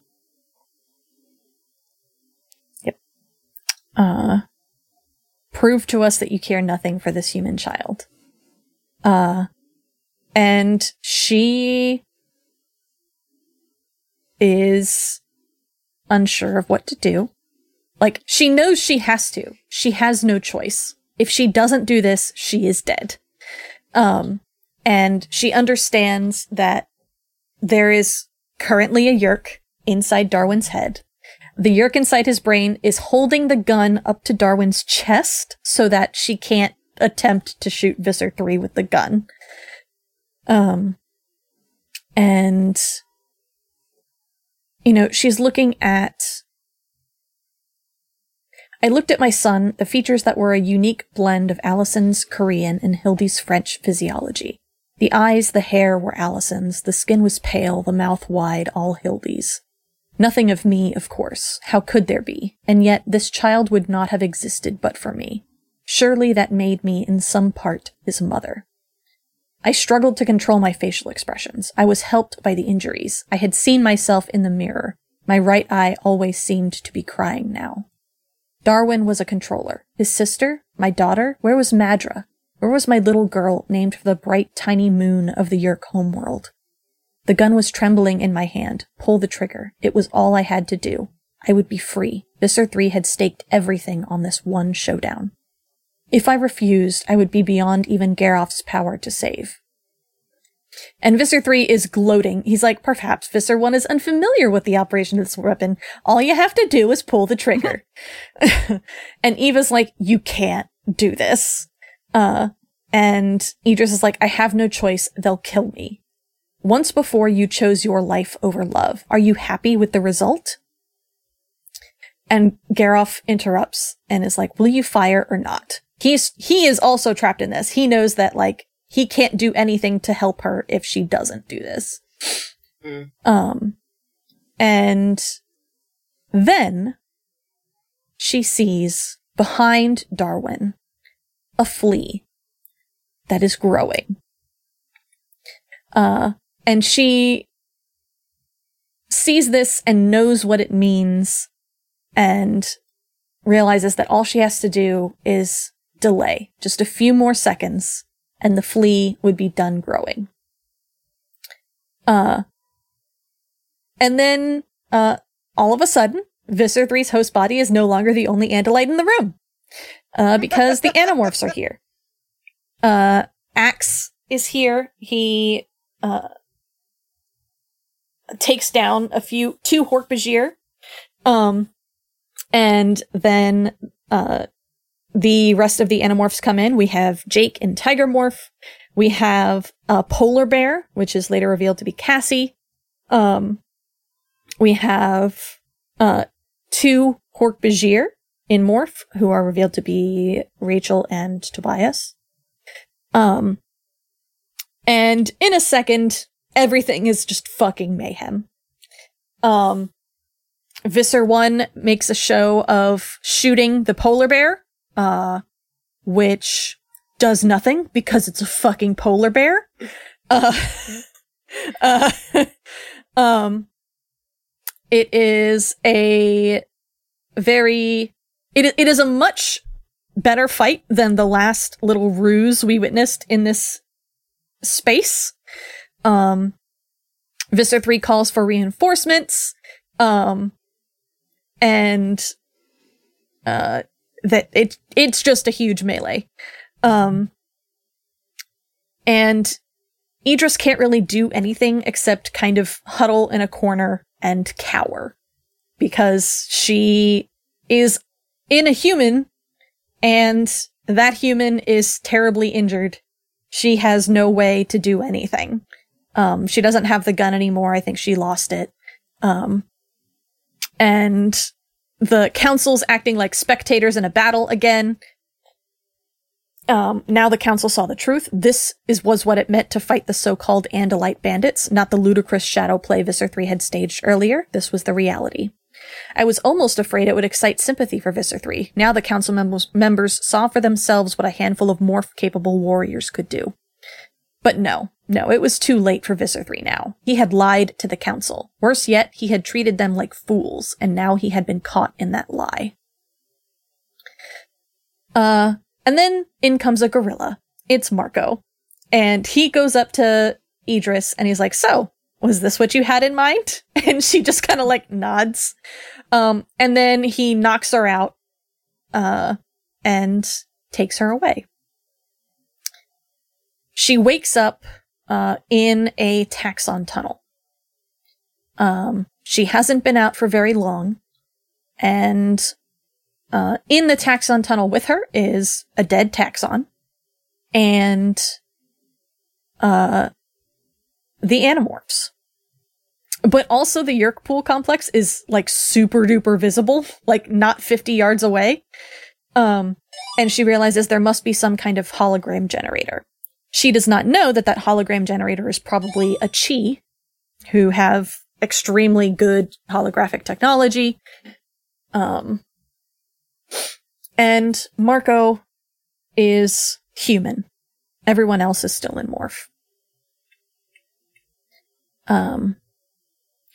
Yep. Uh, prove to us that you care nothing for this human child. Uh, and she is unsure of what to do. Like, she knows she has to. She has no choice. If she doesn't do this, she is dead. Um, and she understands that there is currently a Yeerk inside Darwin's head the yeerk inside his brain is holding the gun up to Darwin's chest so that she can't attempt to shoot Visser 3 with the gun. Um, and, you know, she's looking at. I looked at my son, the features that were a unique blend of Allison's Korean and Hildy's French physiology. The eyes, the hair were Allison's, the skin was pale, the mouth wide, all Hildy's. Nothing of me, of course. How could there be? And yet this child would not have existed but for me. Surely that made me, in some part, his mother. I struggled to control my facial expressions. I was helped by the injuries. I had seen myself in the mirror. My right eye always seemed to be crying now. Darwin was a controller. His sister? My daughter? Where was Madra? Where was my little girl named for the bright tiny moon of the Yeerk homeworld? The gun was trembling in my hand. Pull the trigger. It was all I had to do. I would be free. Visser 3 had staked everything on this one showdown. If I refused, I would be beyond even Garoff's power to save. And Visser 3 is gloating. He's like, perhaps Visser 1 is unfamiliar with the operation of this weapon. All you have to do is pull the trigger. and Eva's like, you can't do this. Uh, and Idris is like, I have no choice. They'll kill me. Once before you chose your life over love. Are you happy with the result? and Garoff interrupts and is like, will you fire or not? He's, he is also trapped in this. He knows that like he can't do anything to help her if she doesn't do this. Mm. Um, and then she sees behind Darwin a flea that is growing. Uh, and she sees this and knows what it means and realizes that all she has to do is delay just a few more seconds and the flea would be done growing. Uh, and then, uh, all of a sudden, Visser 3's host body is no longer the only Andalite in the room. Uh, because the Animorphs are here. Uh, Ax is here. He, uh, takes down a few, two Hork-Bajir. Um, and then, uh, the rest of the Animorphs come in. We have Jake and Tiger Morph. We have a polar bear, which is later revealed to be Cassie. Um, we have, uh, two Hork-Bajir in Morph, who are revealed to be Rachel and Tobias. Um, and in a second, everything is just fucking mayhem. Um, Visser 1 makes a show of shooting the polar bear, uh, which does nothing because it's a fucking polar bear. Uh, uh, um, it is a very, it, it is a much better fight than the last little ruse we witnessed in this space. Um, Visser 3 calls for reinforcements. Um, and, uh, that it, it's just a huge melee. Um, and Idris can't really do anything except kind of huddle in a corner and cower because she is in a human and that human is terribly injured. She has no way to do anything. Um, she doesn't have the gun anymore. I think she lost it. Um, and the council's acting like spectators in a battle again. Um, now the council saw the truth. This is was what it meant to fight the so-called Andalite bandits, not the ludicrous shadow play Visser 3 had staged earlier. This was the reality. I was almost afraid it would excite sympathy for Visser 3. Now the council members, members saw for themselves what a handful of morph-capable warriors could do. But no, no, it was too late for Visser 3 now. He had lied to the council. Worse yet, he had treated them like fools, and now he had been caught in that lie. Uh, and then in comes a gorilla. It's Marco. And he goes up to Idris and he's like, so, was this what you had in mind? And she just kind of like nods. Um, and then he knocks her out, uh, and takes her away. She wakes up, uh, in a Taxxon tunnel. Um, she hasn't been out for very long. And, uh, in the Taxxon tunnel with her is a dead Taxxon and, uh, the Animorphs. But also the Yeerk pool complex is like super duper visible, like not 50 yards away. Um, and she realizes there must be some kind of hologram generator. She does not know that that hologram generator is probably a Chee who have extremely good holographic technology. Um, and Marco is human. Everyone else is still in morph. Um,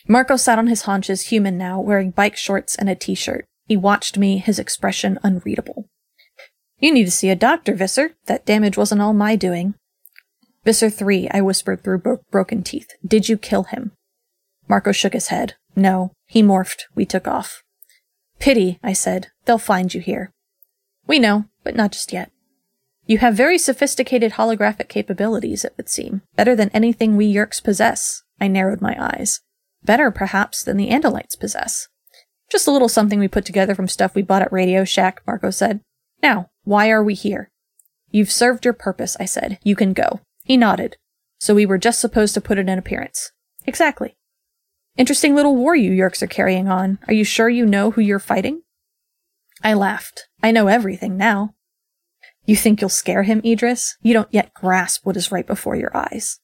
Marco sat on his haunches, human now, wearing bike shorts and a t-shirt. He watched me, his expression unreadable. You need to see a doctor, Visser. That damage wasn't all my doing. Visser 3, I whispered through bro- broken teeth. Did you kill him? Marco shook his head. No, he morphed. We took off. Pity, I said. They'll find you here. We know, but not just yet. You have very sophisticated holographic capabilities, it would seem. Better than anything we Yeerks possess. I narrowed my eyes. Better, perhaps, than the Andalites possess. Just a little something we put together from stuff we bought at Radio Shack, Marco said. Now, why are we here? You've served your purpose, I said. You can go. He nodded. So we were just supposed to put in an appearance. Exactly. Interesting little war you Yeerks are carrying on. Are you sure you know who you're fighting? I laughed. I know everything now. You think you'll scare him, Idris? You don't yet grasp what is right before your eyes.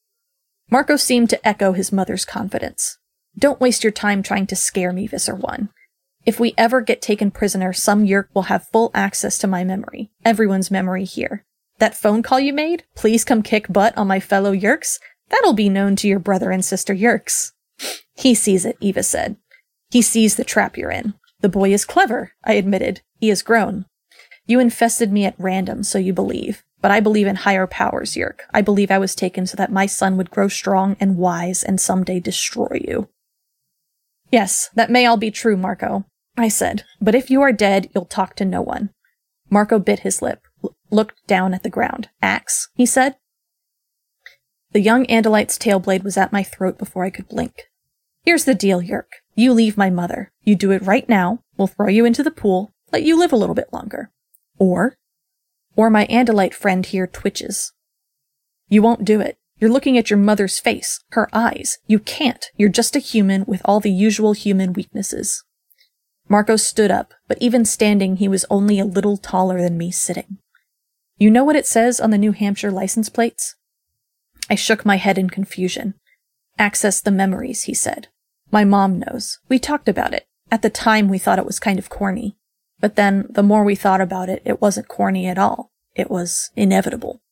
Marco seemed to echo his mother's confidence. Don't waste your time trying to scare me, Visser One. If we ever get taken prisoner, some Yeerk will have full access to my memory. Everyone's memory here. That phone call you made? Please come kick butt on my fellow Yeerks? That'll be known to your brother and sister Yeerks. He sees it, Eva said. He sees the trap you're in. The boy is clever, I admitted. He has grown. You infested me at random, so you believe. But I believe in higher powers, Yeerk. I believe I was taken so that my son would grow strong and wise and someday destroy you. Yes, that may all be true, Marco, I said. But if you are dead, you'll talk to no one. Marco bit his lip, looked down at the ground. Ax, he said. The young Andalite's tail blade was at my throat before I could blink. Here's the deal, Yeerk. You leave my mother. You do it right now. We'll throw you into the pool, let you live a little bit longer. Or, or my Andalite friend here twitches. You won't do it. You're looking at your mother's face, her eyes. You can't. You're just a human with all the usual human weaknesses. Marco stood up, but even standing, he was only a little taller than me sitting. You know what it says on the New Hampshire license plates? I shook my head in confusion. Access the memories, he said. My mom knows. We talked about it. At the time, we thought it was kind of corny. But then, the more we thought about it, it wasn't corny at all. It was inevitable.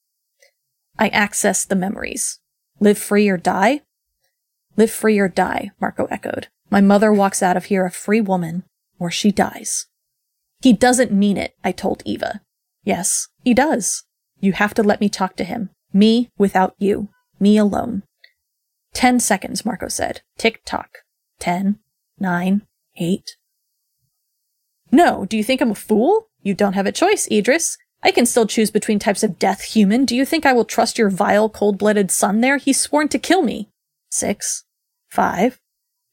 I access the memories. Live free or die? Live free or die, Marco echoed. My mother walks out of here a free woman, or she dies. He doesn't mean it, I told Eva. Yes, he does. You have to let me talk to him. Me without you. Me alone. Ten seconds, Marco said. Tick tock. Ten, nine, eight. No, do you think I'm a fool? You don't have a choice, Idris. I can still choose between types of death human. Do you think I will trust your vile, cold-blooded son there? He's sworn to kill me. Six. Five.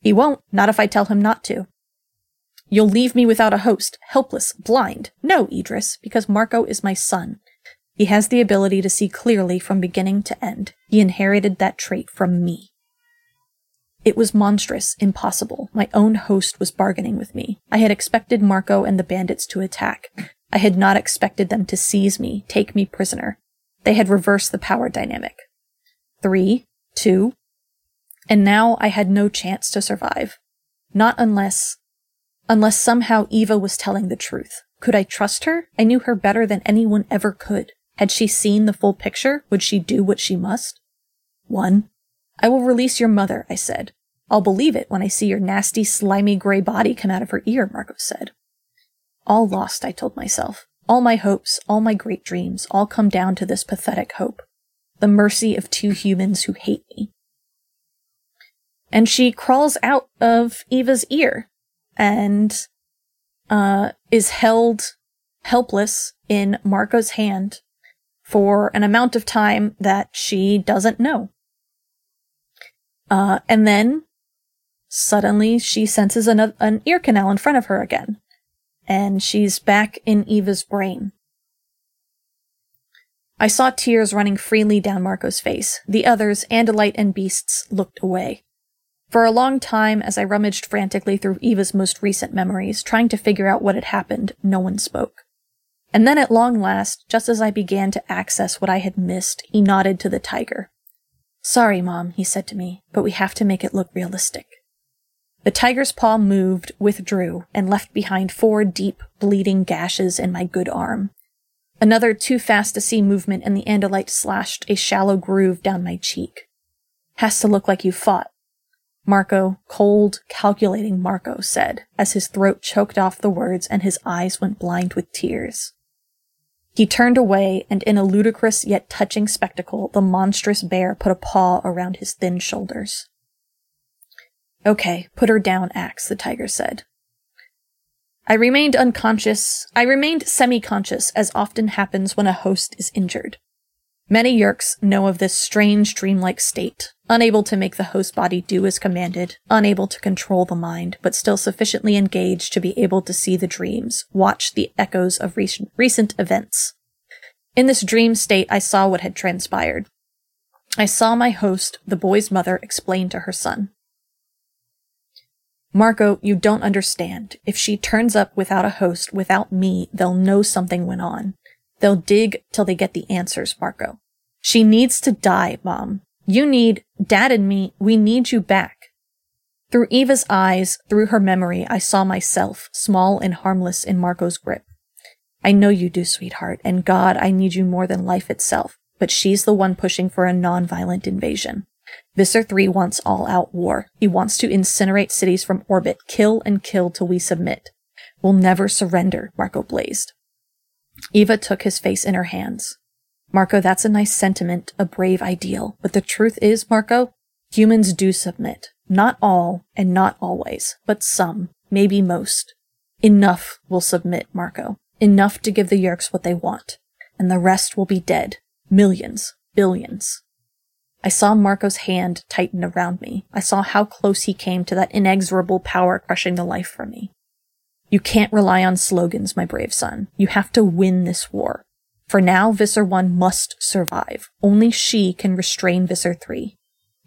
He won't, not if I tell him not to. You'll leave me without a host, helpless, blind. No, Idris, because Marco is my son. He has the ability to see clearly from beginning to end. He inherited that trait from me. It was monstrous, impossible. My own host was bargaining with me. I had expected Marco and the bandits to attack. I had not expected them to seize me, take me prisoner. They had reversed the power dynamic. Three, two, and now I had no chance to survive. Not unless, unless somehow Eva was telling the truth. Could I trust her? I knew her better than anyone ever could. Had she seen the full picture? Would she do what she must? One. I will release your mother, I said. I'll believe it when I see your nasty, slimy gray body come out of her ear, Marco said. All lost, I told myself. All my hopes, all my great dreams, all come down to this pathetic hope. The mercy of two humans who hate me. And she crawls out of Eva's ear and uh, is held helpless in Marco's hand for an amount of time that she doesn't know. Uh, and then suddenly she senses an, an ear canal in front of her again. And she's back in Eva's brain. I saw tears running freely down Marco's face. The others, Andalite and beasts, looked away. For a long time, as I rummaged frantically through Eva's most recent memories, trying to figure out what had happened, no one spoke. And then at long last, just as I began to access what I had missed, he nodded to the tiger. Sorry, Mom, he said to me, but we have to make it look realistic. The tiger's paw moved, withdrew, and left behind four deep, bleeding gashes in my good arm. Another too fast to see movement and the Andalite slashed a shallow groove down my cheek. Has to look like you fought. Marco, cold, calculating Marco, said, as his throat choked off the words and his eyes went blind with tears. He turned away, and in a ludicrous yet touching spectacle, the monstrous bear put a paw around his thin shoulders. Okay, put her down, Ax, the tiger said. I remained unconscious. I remained semi-conscious, as often happens when a host is injured. Many Yeerks know of this strange dreamlike state, unable to make the host body do as commanded, unable to control the mind, but still sufficiently engaged to be able to see the dreams, watch the echoes of recent, recent events. In this dream state, I saw what had transpired. I saw my host, the boy's mother, explain to her son. Marco, you don't understand. If she turns up without a host, without me, they'll know something went on. They'll dig till they get the answers, Marco. She needs to die, Mom. You need, Dad and me, we need you back. Through Eva's eyes, through her memory, I saw myself, small and harmless in Marco's grip. I know you do, sweetheart, and God, I need you more than life itself, but she's the one pushing for a non-violent invasion. Visser 3 wants all out war. He wants to incinerate cities from orbit, kill and kill till we submit. We'll never surrender, Marco blazed. Eva took his face in her hands. Marco, that's a nice sentiment, a brave ideal, but the truth is, Marco, humans do submit. Not all, and not always, but some, maybe most. Enough will submit, Marco. Enough to give the Yeerks what they want. And the rest will be dead. Millions. Billions. I saw Marco's hand tighten around me. I saw how close he came to that inexorable power crushing the life from me. You can't rely on slogans, my brave son. You have to win this war. For now, Visser 1 must survive. Only she can restrain Visser 3.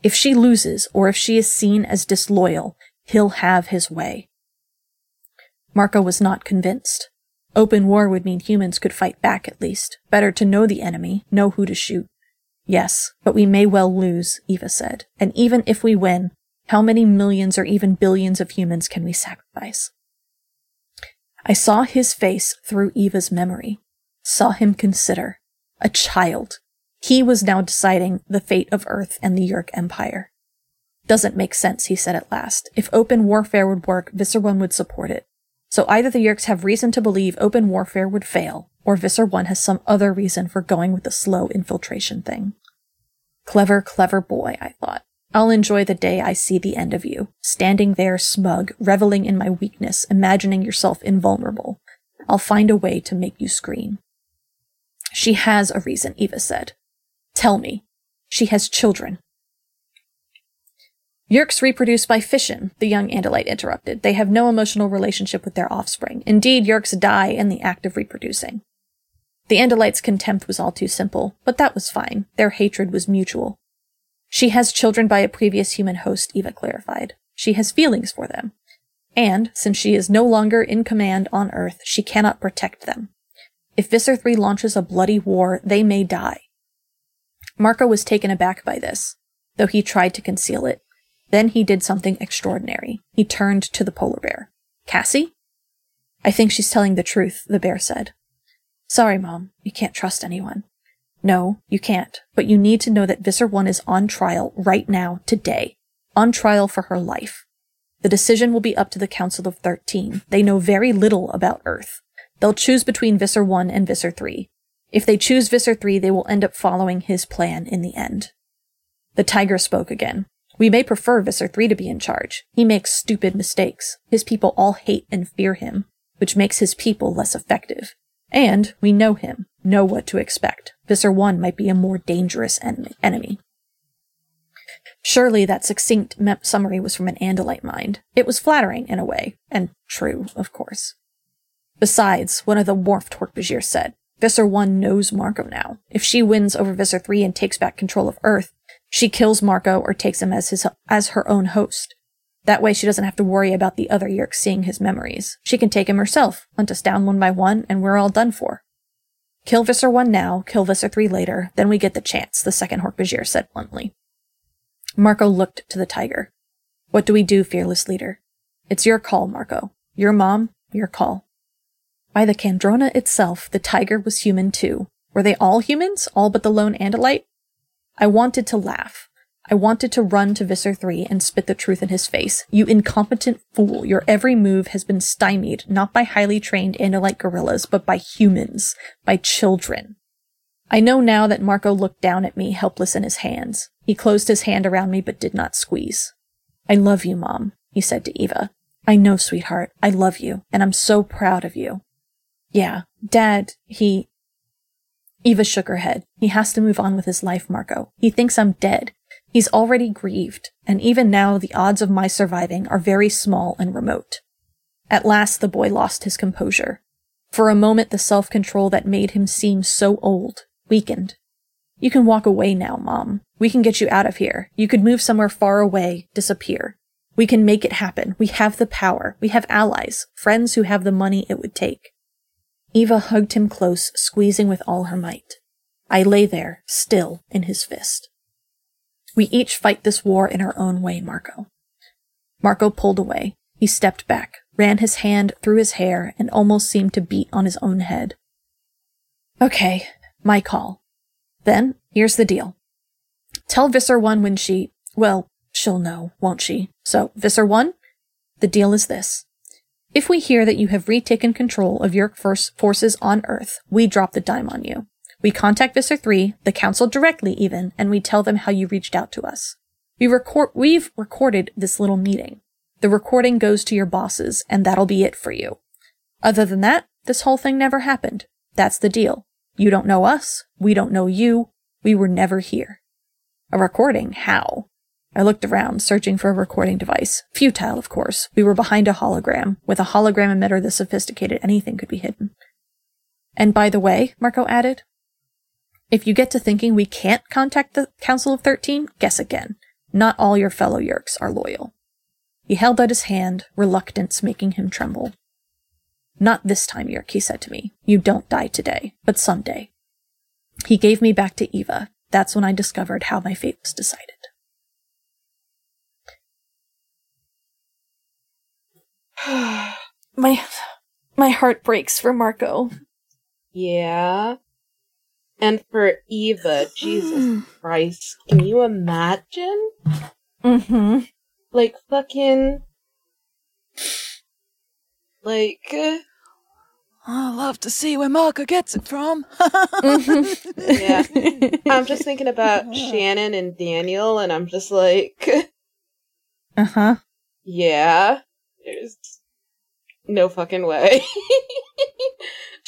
If she loses, or if she is seen as disloyal, he'll have his way. Marco was not convinced. Open war would mean humans could fight back at least. Better to know the enemy, know who to shoot. Yes, but we may well lose, Eva said. And even if we win, how many millions or even billions of humans can we sacrifice? I saw his face through Eva's memory, saw him consider. A child, he was now deciding the fate of Earth and the Yeerk Empire. Doesn't make sense, he said at last. If open warfare would work, Visser 1 would support it. So either the Yeerks have reason to believe open warfare would fail, or Visser 1 has some other reason for going with the slow infiltration thing. Clever, clever boy, I thought. I'll enjoy the day I see the end of you, standing there smug, reveling in my weakness, imagining yourself invulnerable. I'll find a way to make you scream. She has a reason, Eva said. Tell me. She has children. Yeerks reproduce by fission, the young Andalite interrupted. They have no emotional relationship with their offspring. Indeed, Yeerks die in the act of reproducing. The Andalite's contempt was all too simple, but that was fine. Their hatred was mutual. She has children by a previous human host, Eva clarified. She has feelings for them. And, since she is no longer in command on Earth, she cannot protect them. If Visser 3 launches a bloody war, they may die. Marco was taken aback by this, though he tried to conceal it. Then he did something extraordinary. He turned to the polar bear. Cassie? I think she's telling the truth, the bear said. Sorry, Mom. You can't trust anyone. No, you can't. But you need to know that Visser 1 is on trial right now, today. On trial for her life. The decision will be up to the Council of Thirteen. They know very little about Earth. They'll choose between Visser 1 and Visser 3. If they choose Visser 3, they will end up following his plan in the end. The tiger spoke again. We may prefer Visser 3 to be in charge. He makes stupid mistakes. His people all hate and fear him, which makes his people less effective. And we know him, know what to expect. Visser 1 might be a more dangerous enemy. Surely that succinct summary was from an Andalite mind. It was flattering in a way, and true, of course. Besides, one of the morphed Hork-Bajir said, Visser 1 knows Marco now. If she wins over Visser 3 and takes back control of Earth, she kills Marco or takes him as his as her own host. That way she doesn't have to worry about the other Yeerks seeing his memories. She can take him herself, hunt us down one by one, and we're all done for. Kill Visser 1 now, kill Visser 3 later, then we get the chance, the second Hork-Bajir said bluntly. Marco looked to the tiger. What do we do, fearless leader? It's your call, Marco. Your mom, your call. By the Kandrona itself, the tiger was human too. Were they all humans? All but the lone Andalite? I wanted to laugh. I wanted to run to Visser 3 and spit the truth in his face. You incompetent fool, your every move has been stymied, not by highly trained Andalite guerrillas, but by humans, by children. I know now that Marco looked down at me, helpless in his hands. He closed his hand around me but did not squeeze. I love you, Mom, he said to Eva. I know, sweetheart, I love you, and I'm so proud of you. Yeah, Dad, he. Eva shook her head. He has to move on with his life, Marco. He thinks I'm dead. He's already grieved, and even now the odds of my surviving are very small and remote. At last the boy lost his composure. For a moment the self-control that made him seem so old weakened. You can walk away now, Mom. We can get you out of here. You could move somewhere far away, disappear. We can make it happen. We have the power. We have allies, friends who have the money it would take. Eva hugged him close, squeezing with all her might. I lay there, still in his fist. We each fight this war in our own way, Marco. Marco pulled away. He stepped back, ran his hand through his hair, and almost seemed to beat on his own head. Okay, my call. Then, here's the deal. Tell Visser 1 when she, well, she'll know, won't she? So, Visser 1, the deal is this. If we hear that you have retaken control of your first forces on Earth, we drop the dime on you. We contact Visser 3, the Council directly even, and we tell them how you reached out to us. We record, we've recorded this little meeting. The recording goes to your bosses, and that'll be it for you. Other than that, this whole thing never happened. That's the deal. You don't know us. We don't know you. We were never here. A recording? How? I looked around, searching for a recording device. Futile, of course. We were behind a hologram. With a hologram emitter this sophisticated, anything could be hidden. And by the way, Marco added, if you get to thinking we can't contact the Council of Thirteen, guess again. Not all your fellow Yeerks are loyal. He held out his hand, reluctance making him tremble. Not this time, Yeerk, he said to me. You don't die today, but someday. He gave me back to Eva. That's when I discovered how my fate was decided. my my heart breaks for Marco. Yeah. And for Eva, Jesus Christ, can you imagine? Mm-hmm. Like fucking like I love to see where Marco gets it from. yeah. I'm just thinking about Shannon and Daniel and I'm just like Uh-huh. yeah. There's no fucking way.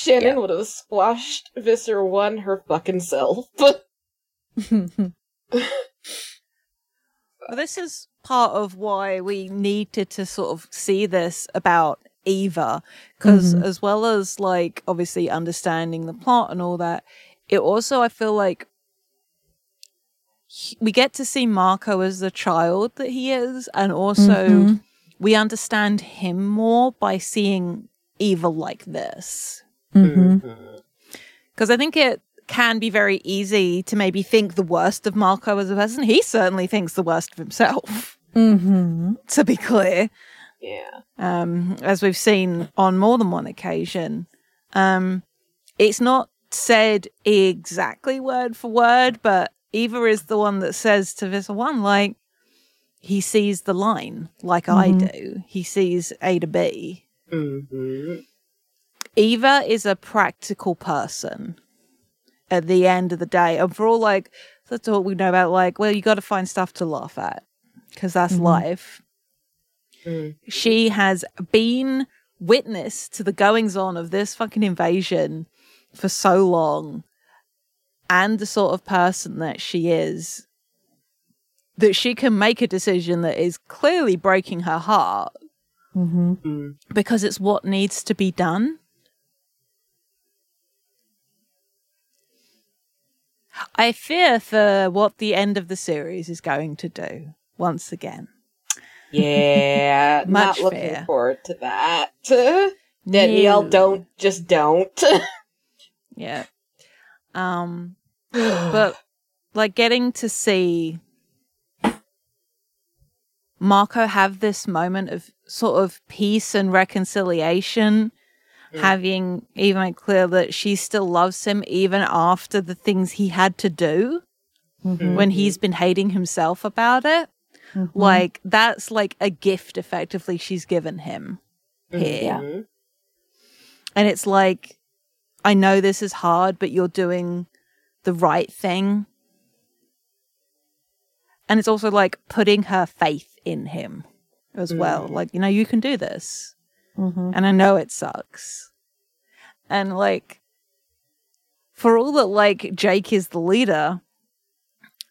Shannon would have squashed Visser 1 her fucking self. This is part of why we needed to sort of see this about Eva, because Mhm. as well as like obviously understanding the plot and all that, it also I feel like he- we get to see Marco as the child that he is, and also Mhm. we understand him more by seeing Eva like this. Mm-hmm. Because I think it can be very easy to maybe think the worst of Marco as a person. He certainly thinks the worst of himself, Mm-hmm. to be clear, yeah. um, as we've seen on more than one occasion. Um, it's not said exactly word for word, but Eva is the one that says to Visser One, like, he sees the line like I do. He sees A to B. hmm Eva is a practical person at the end of the day. And for all like, that's all we know about, like, well, you got to find stuff to laugh at because that's life. Mm. She has been witness to the goings on of this fucking invasion for so long and the sort of person that she is that she can make a decision that is clearly breaking her heart Mm-hmm. Mm. because it's what needs to be done. I fear for what the end of the series is going to do once again. Yeah, not looking fear. forward to that. Danielle, No. don't just don't. Yeah. Um but like getting to see Marco have this moment of sort of peace and reconciliation, having even made clear that she still loves him even after the things he had to do mm-hmm. when he's been hating himself about it. Mm-hmm. Like that's like a gift effectively she's given him here. Mhm. And it's like, I know this is hard, but you're doing the right thing. And it's also like putting her faith in him as well. Mm. Like, you know, you can do this. Mm-hmm. And I know it sucks. And like, for all that like Jake is the leader,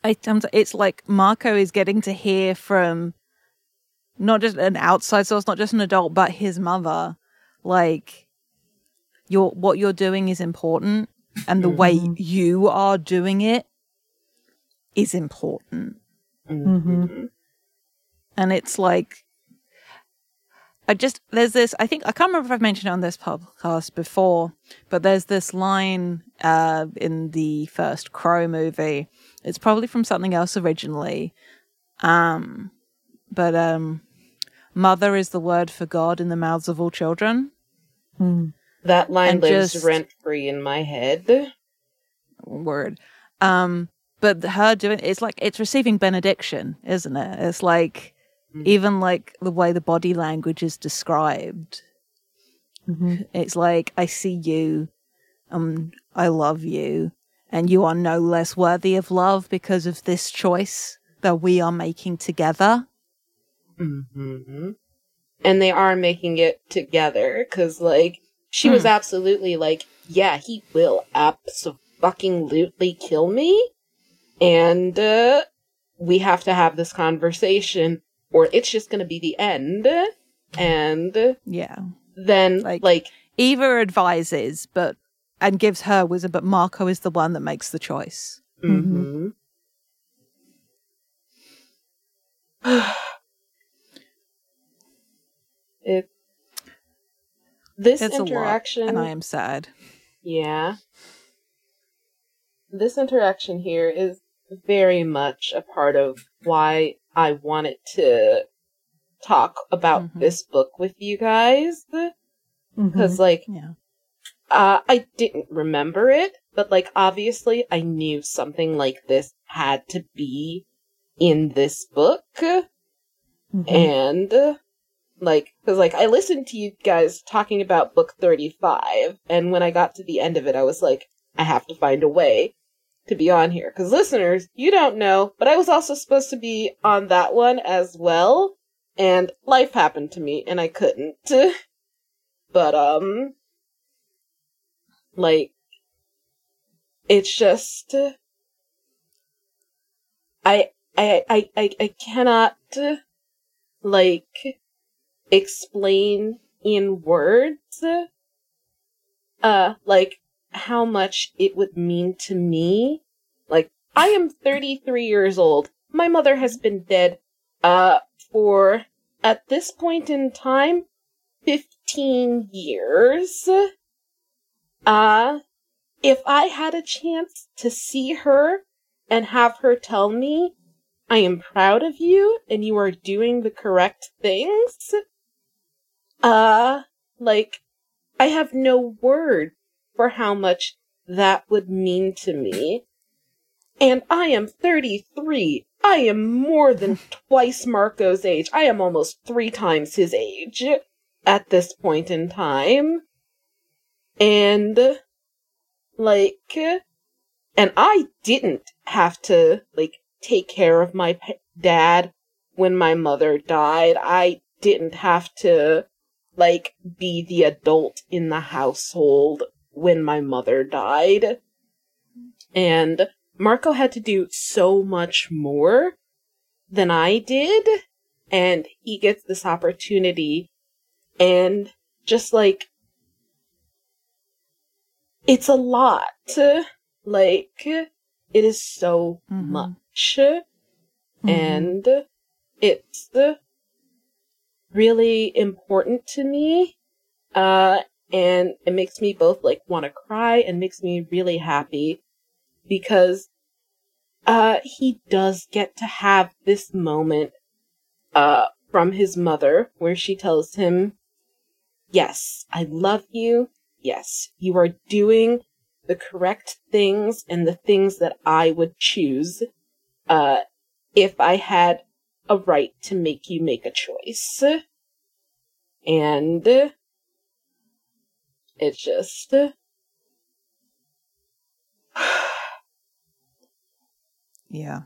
I it's like Marco is getting to hear from not just an outside source, not just an adult, but his mother, like your what you're doing is important and the way you are doing it is important. Mm-hmm. Mhm. and it's like I just there's this I think I can't remember if I've mentioned it on this podcast before, but there's this line uh, in the first Crow movie. It's probably from something else originally. Um but um mother is the word for God in the mouths of all children. That line And lives just- rent free in my head. Word. Um but her doing it's like it's receiving benediction, isn't it? It's like Mhm. even like the way the body language is described. It's like I see you, um, I love you, and you are no less worthy of love because of this choice that we are making together. hmm And they are making it together because, like, she was absolutely like, "Yeah, he will absolutely kill me," and uh, we have to have this conversation, or it's just going to be the end. And Yeah. then, Like- like, Eva advises, but and gives her wisdom, but Marco is the one that makes the choice. hmm it. This It's a lot, interaction, and I am sad. yeah. This interaction here is very much a part of why I wanted to talk about Mhm. this book with you guys. Because, like, Yeah. uh, I didn't remember it, but like obviously I knew something like this had to be in this book, and uh, like because like I listened to you guys talking about book thirty five, and when I got to the end of it, I was like, I have to find a way to be on here because listeners, you don't know, but I was also supposed to be on that one as well, and life happened to me and I couldn't. But um like it's just I I I I, I cannot like explain in words uh like how much it would mean to me. Like I am 33 years old. My mother has been dead uh for at this point in time 15 years. Uh if I had a chance to see her and have her tell me, I am proud of you and you are doing the correct things, uh, like, I have no word for how much that would mean to me. And I am 33. I am more than twice Marco's age. I am almost three times his age at this point in time. And, like, and I didn't have to, like, take care of my dad when my mother died. I didn't have to, like, be the adult in the household when my mother died. And Marco had to do so much more than I did. And he gets this opportunity. And just like, it's a lot. Like, it is so Mhm. much. And it's really important to me. Uh, and it makes me both like want to cry and makes me really happy because uh he does get to have this moment uh from his mother where she tells him yes i love you. Yes you are doing the correct things and the things that i would choose uh if i had a right to make you make a choice. And it's just Yeah.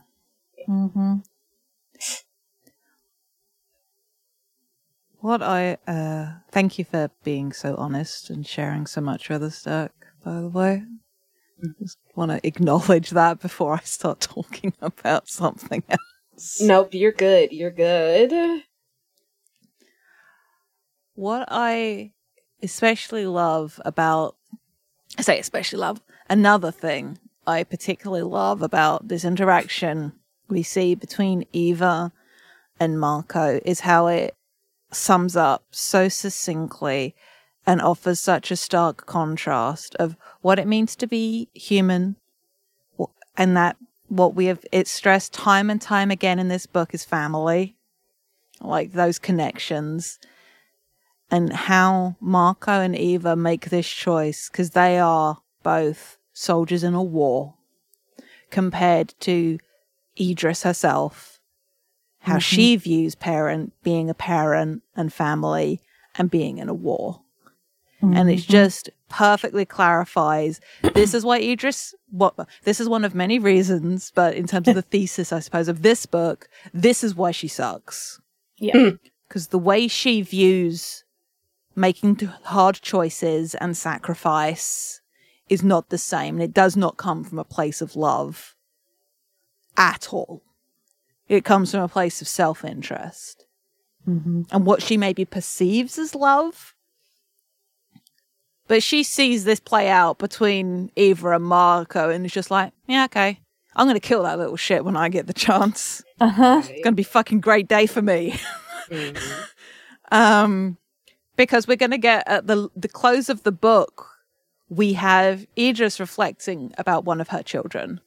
Mm-hmm. What I uh thank you for being so honest and sharing so much with us, Dirk, by the way. Just want to acknowledge that before I start talking about something else. nope you're good you're good What I especially love about, I say especially love, another thing I particularly love about this interaction we see between Eva and Marco is how it sums up so succinctly and offers such a stark contrast of what it means to be human and that what we have it's stressed time and time again in this book is family like those connections and how Marco and Eva make this choice because they are both soldiers in a war compared to Edriss herself, how mm-hmm. she views parent being a parent and family and being in a war. Mm-hmm. And it just perfectly clarifies this is why Edriss what this is one of many reasons, but in terms of the thesis, I suppose, of this book, this is why she sucks. Yeah. Because the way she views making hard choices and sacrifice is not the same. And it does not come from a place of love at all. It comes from a place of self interest. Mm-hmm. And what she maybe perceives as love. But she sees this play out between Eva and Marco and is just like, yeah, okay. I'm going to kill that little shit when I get the chance. Uh huh. It's going to be fucking great day for me. mm-hmm. um, because we're going to get at the the close of the book, we have Edriss reflecting about one of her children.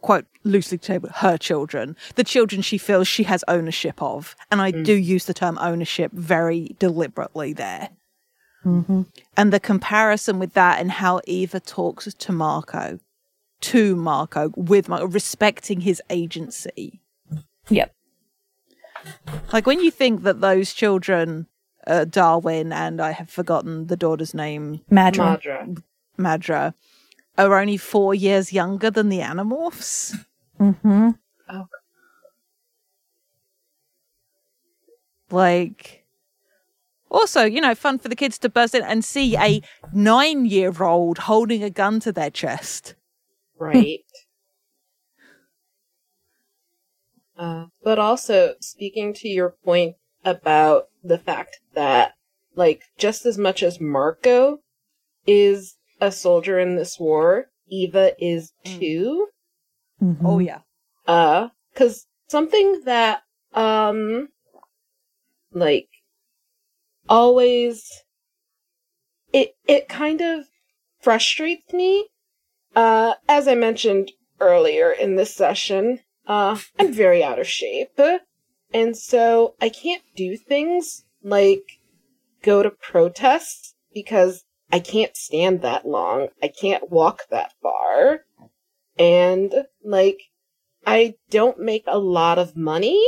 Quite loosely tabled, her children, the children she feels she has ownership of. And I mm. do use the term ownership very deliberately there. Mm-hmm. And the comparison with that and how Eva talks to Marco, to Marco, with Marco, respecting his agency. Yep. Like when you think that those children uh, Darwin and I have forgotten the daughter's name. Madra. Madra. Madra are only four years younger than the Animorphs. Mm-hmm. Oh. Like, also, you know, fun for the kids to buzz in and see a nine year old holding a gun to their chest. Right. uh, but also, speaking to your point about the fact that, like, just as much as Marco is a soldier in this war, Eva is mm. too. Mm-hmm. Oh yeah. Uh, cause something that, um, like, always, it, it kind of frustrates me. Uh, as I mentioned earlier in this session, uh, I'm very out of shape. And so I can't do things like go to protests because I can't stand that long. I can't walk that far. And like, I don't make a lot of money.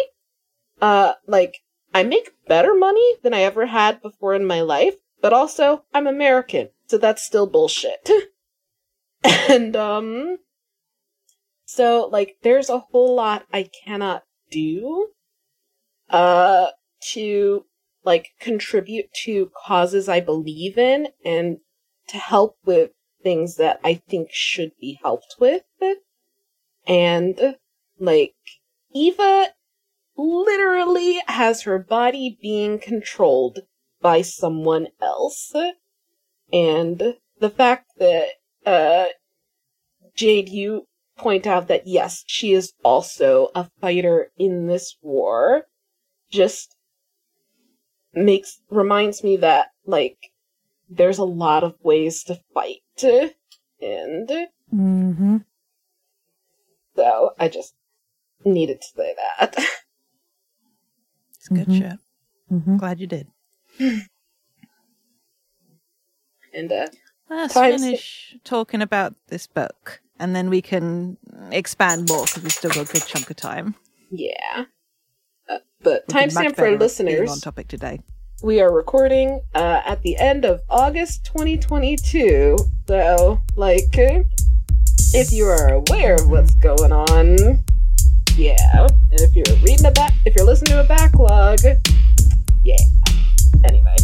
Uh, like, I make better money than I ever had before in my life, but also I'm American, so that's still bullshit. and, um, so like, there's a whole lot I cannot do uh, to like contribute to causes I believe in and to help with things that I think should be helped with. And like Eva literally has her body being controlled by someone else. And the fact that uh Jade you point out that yes, she is also a fighter in this war just makes reminds me that like there's a lot of ways to fight and mm-hmm. so I just needed to say that. It's good mm-hmm. shit. Mm-hmm. Glad you did. and uh let's finish talking about this book and then we can expand more because we've still got a good chunk of time. Yeah. But timestamp for listeners. On topic today. We are recording uh, at the end of August 2022. So, like, if you are aware of what's going on, yeah. And if you're reading a back, if you're listening to a backlog, yeah. Anyway.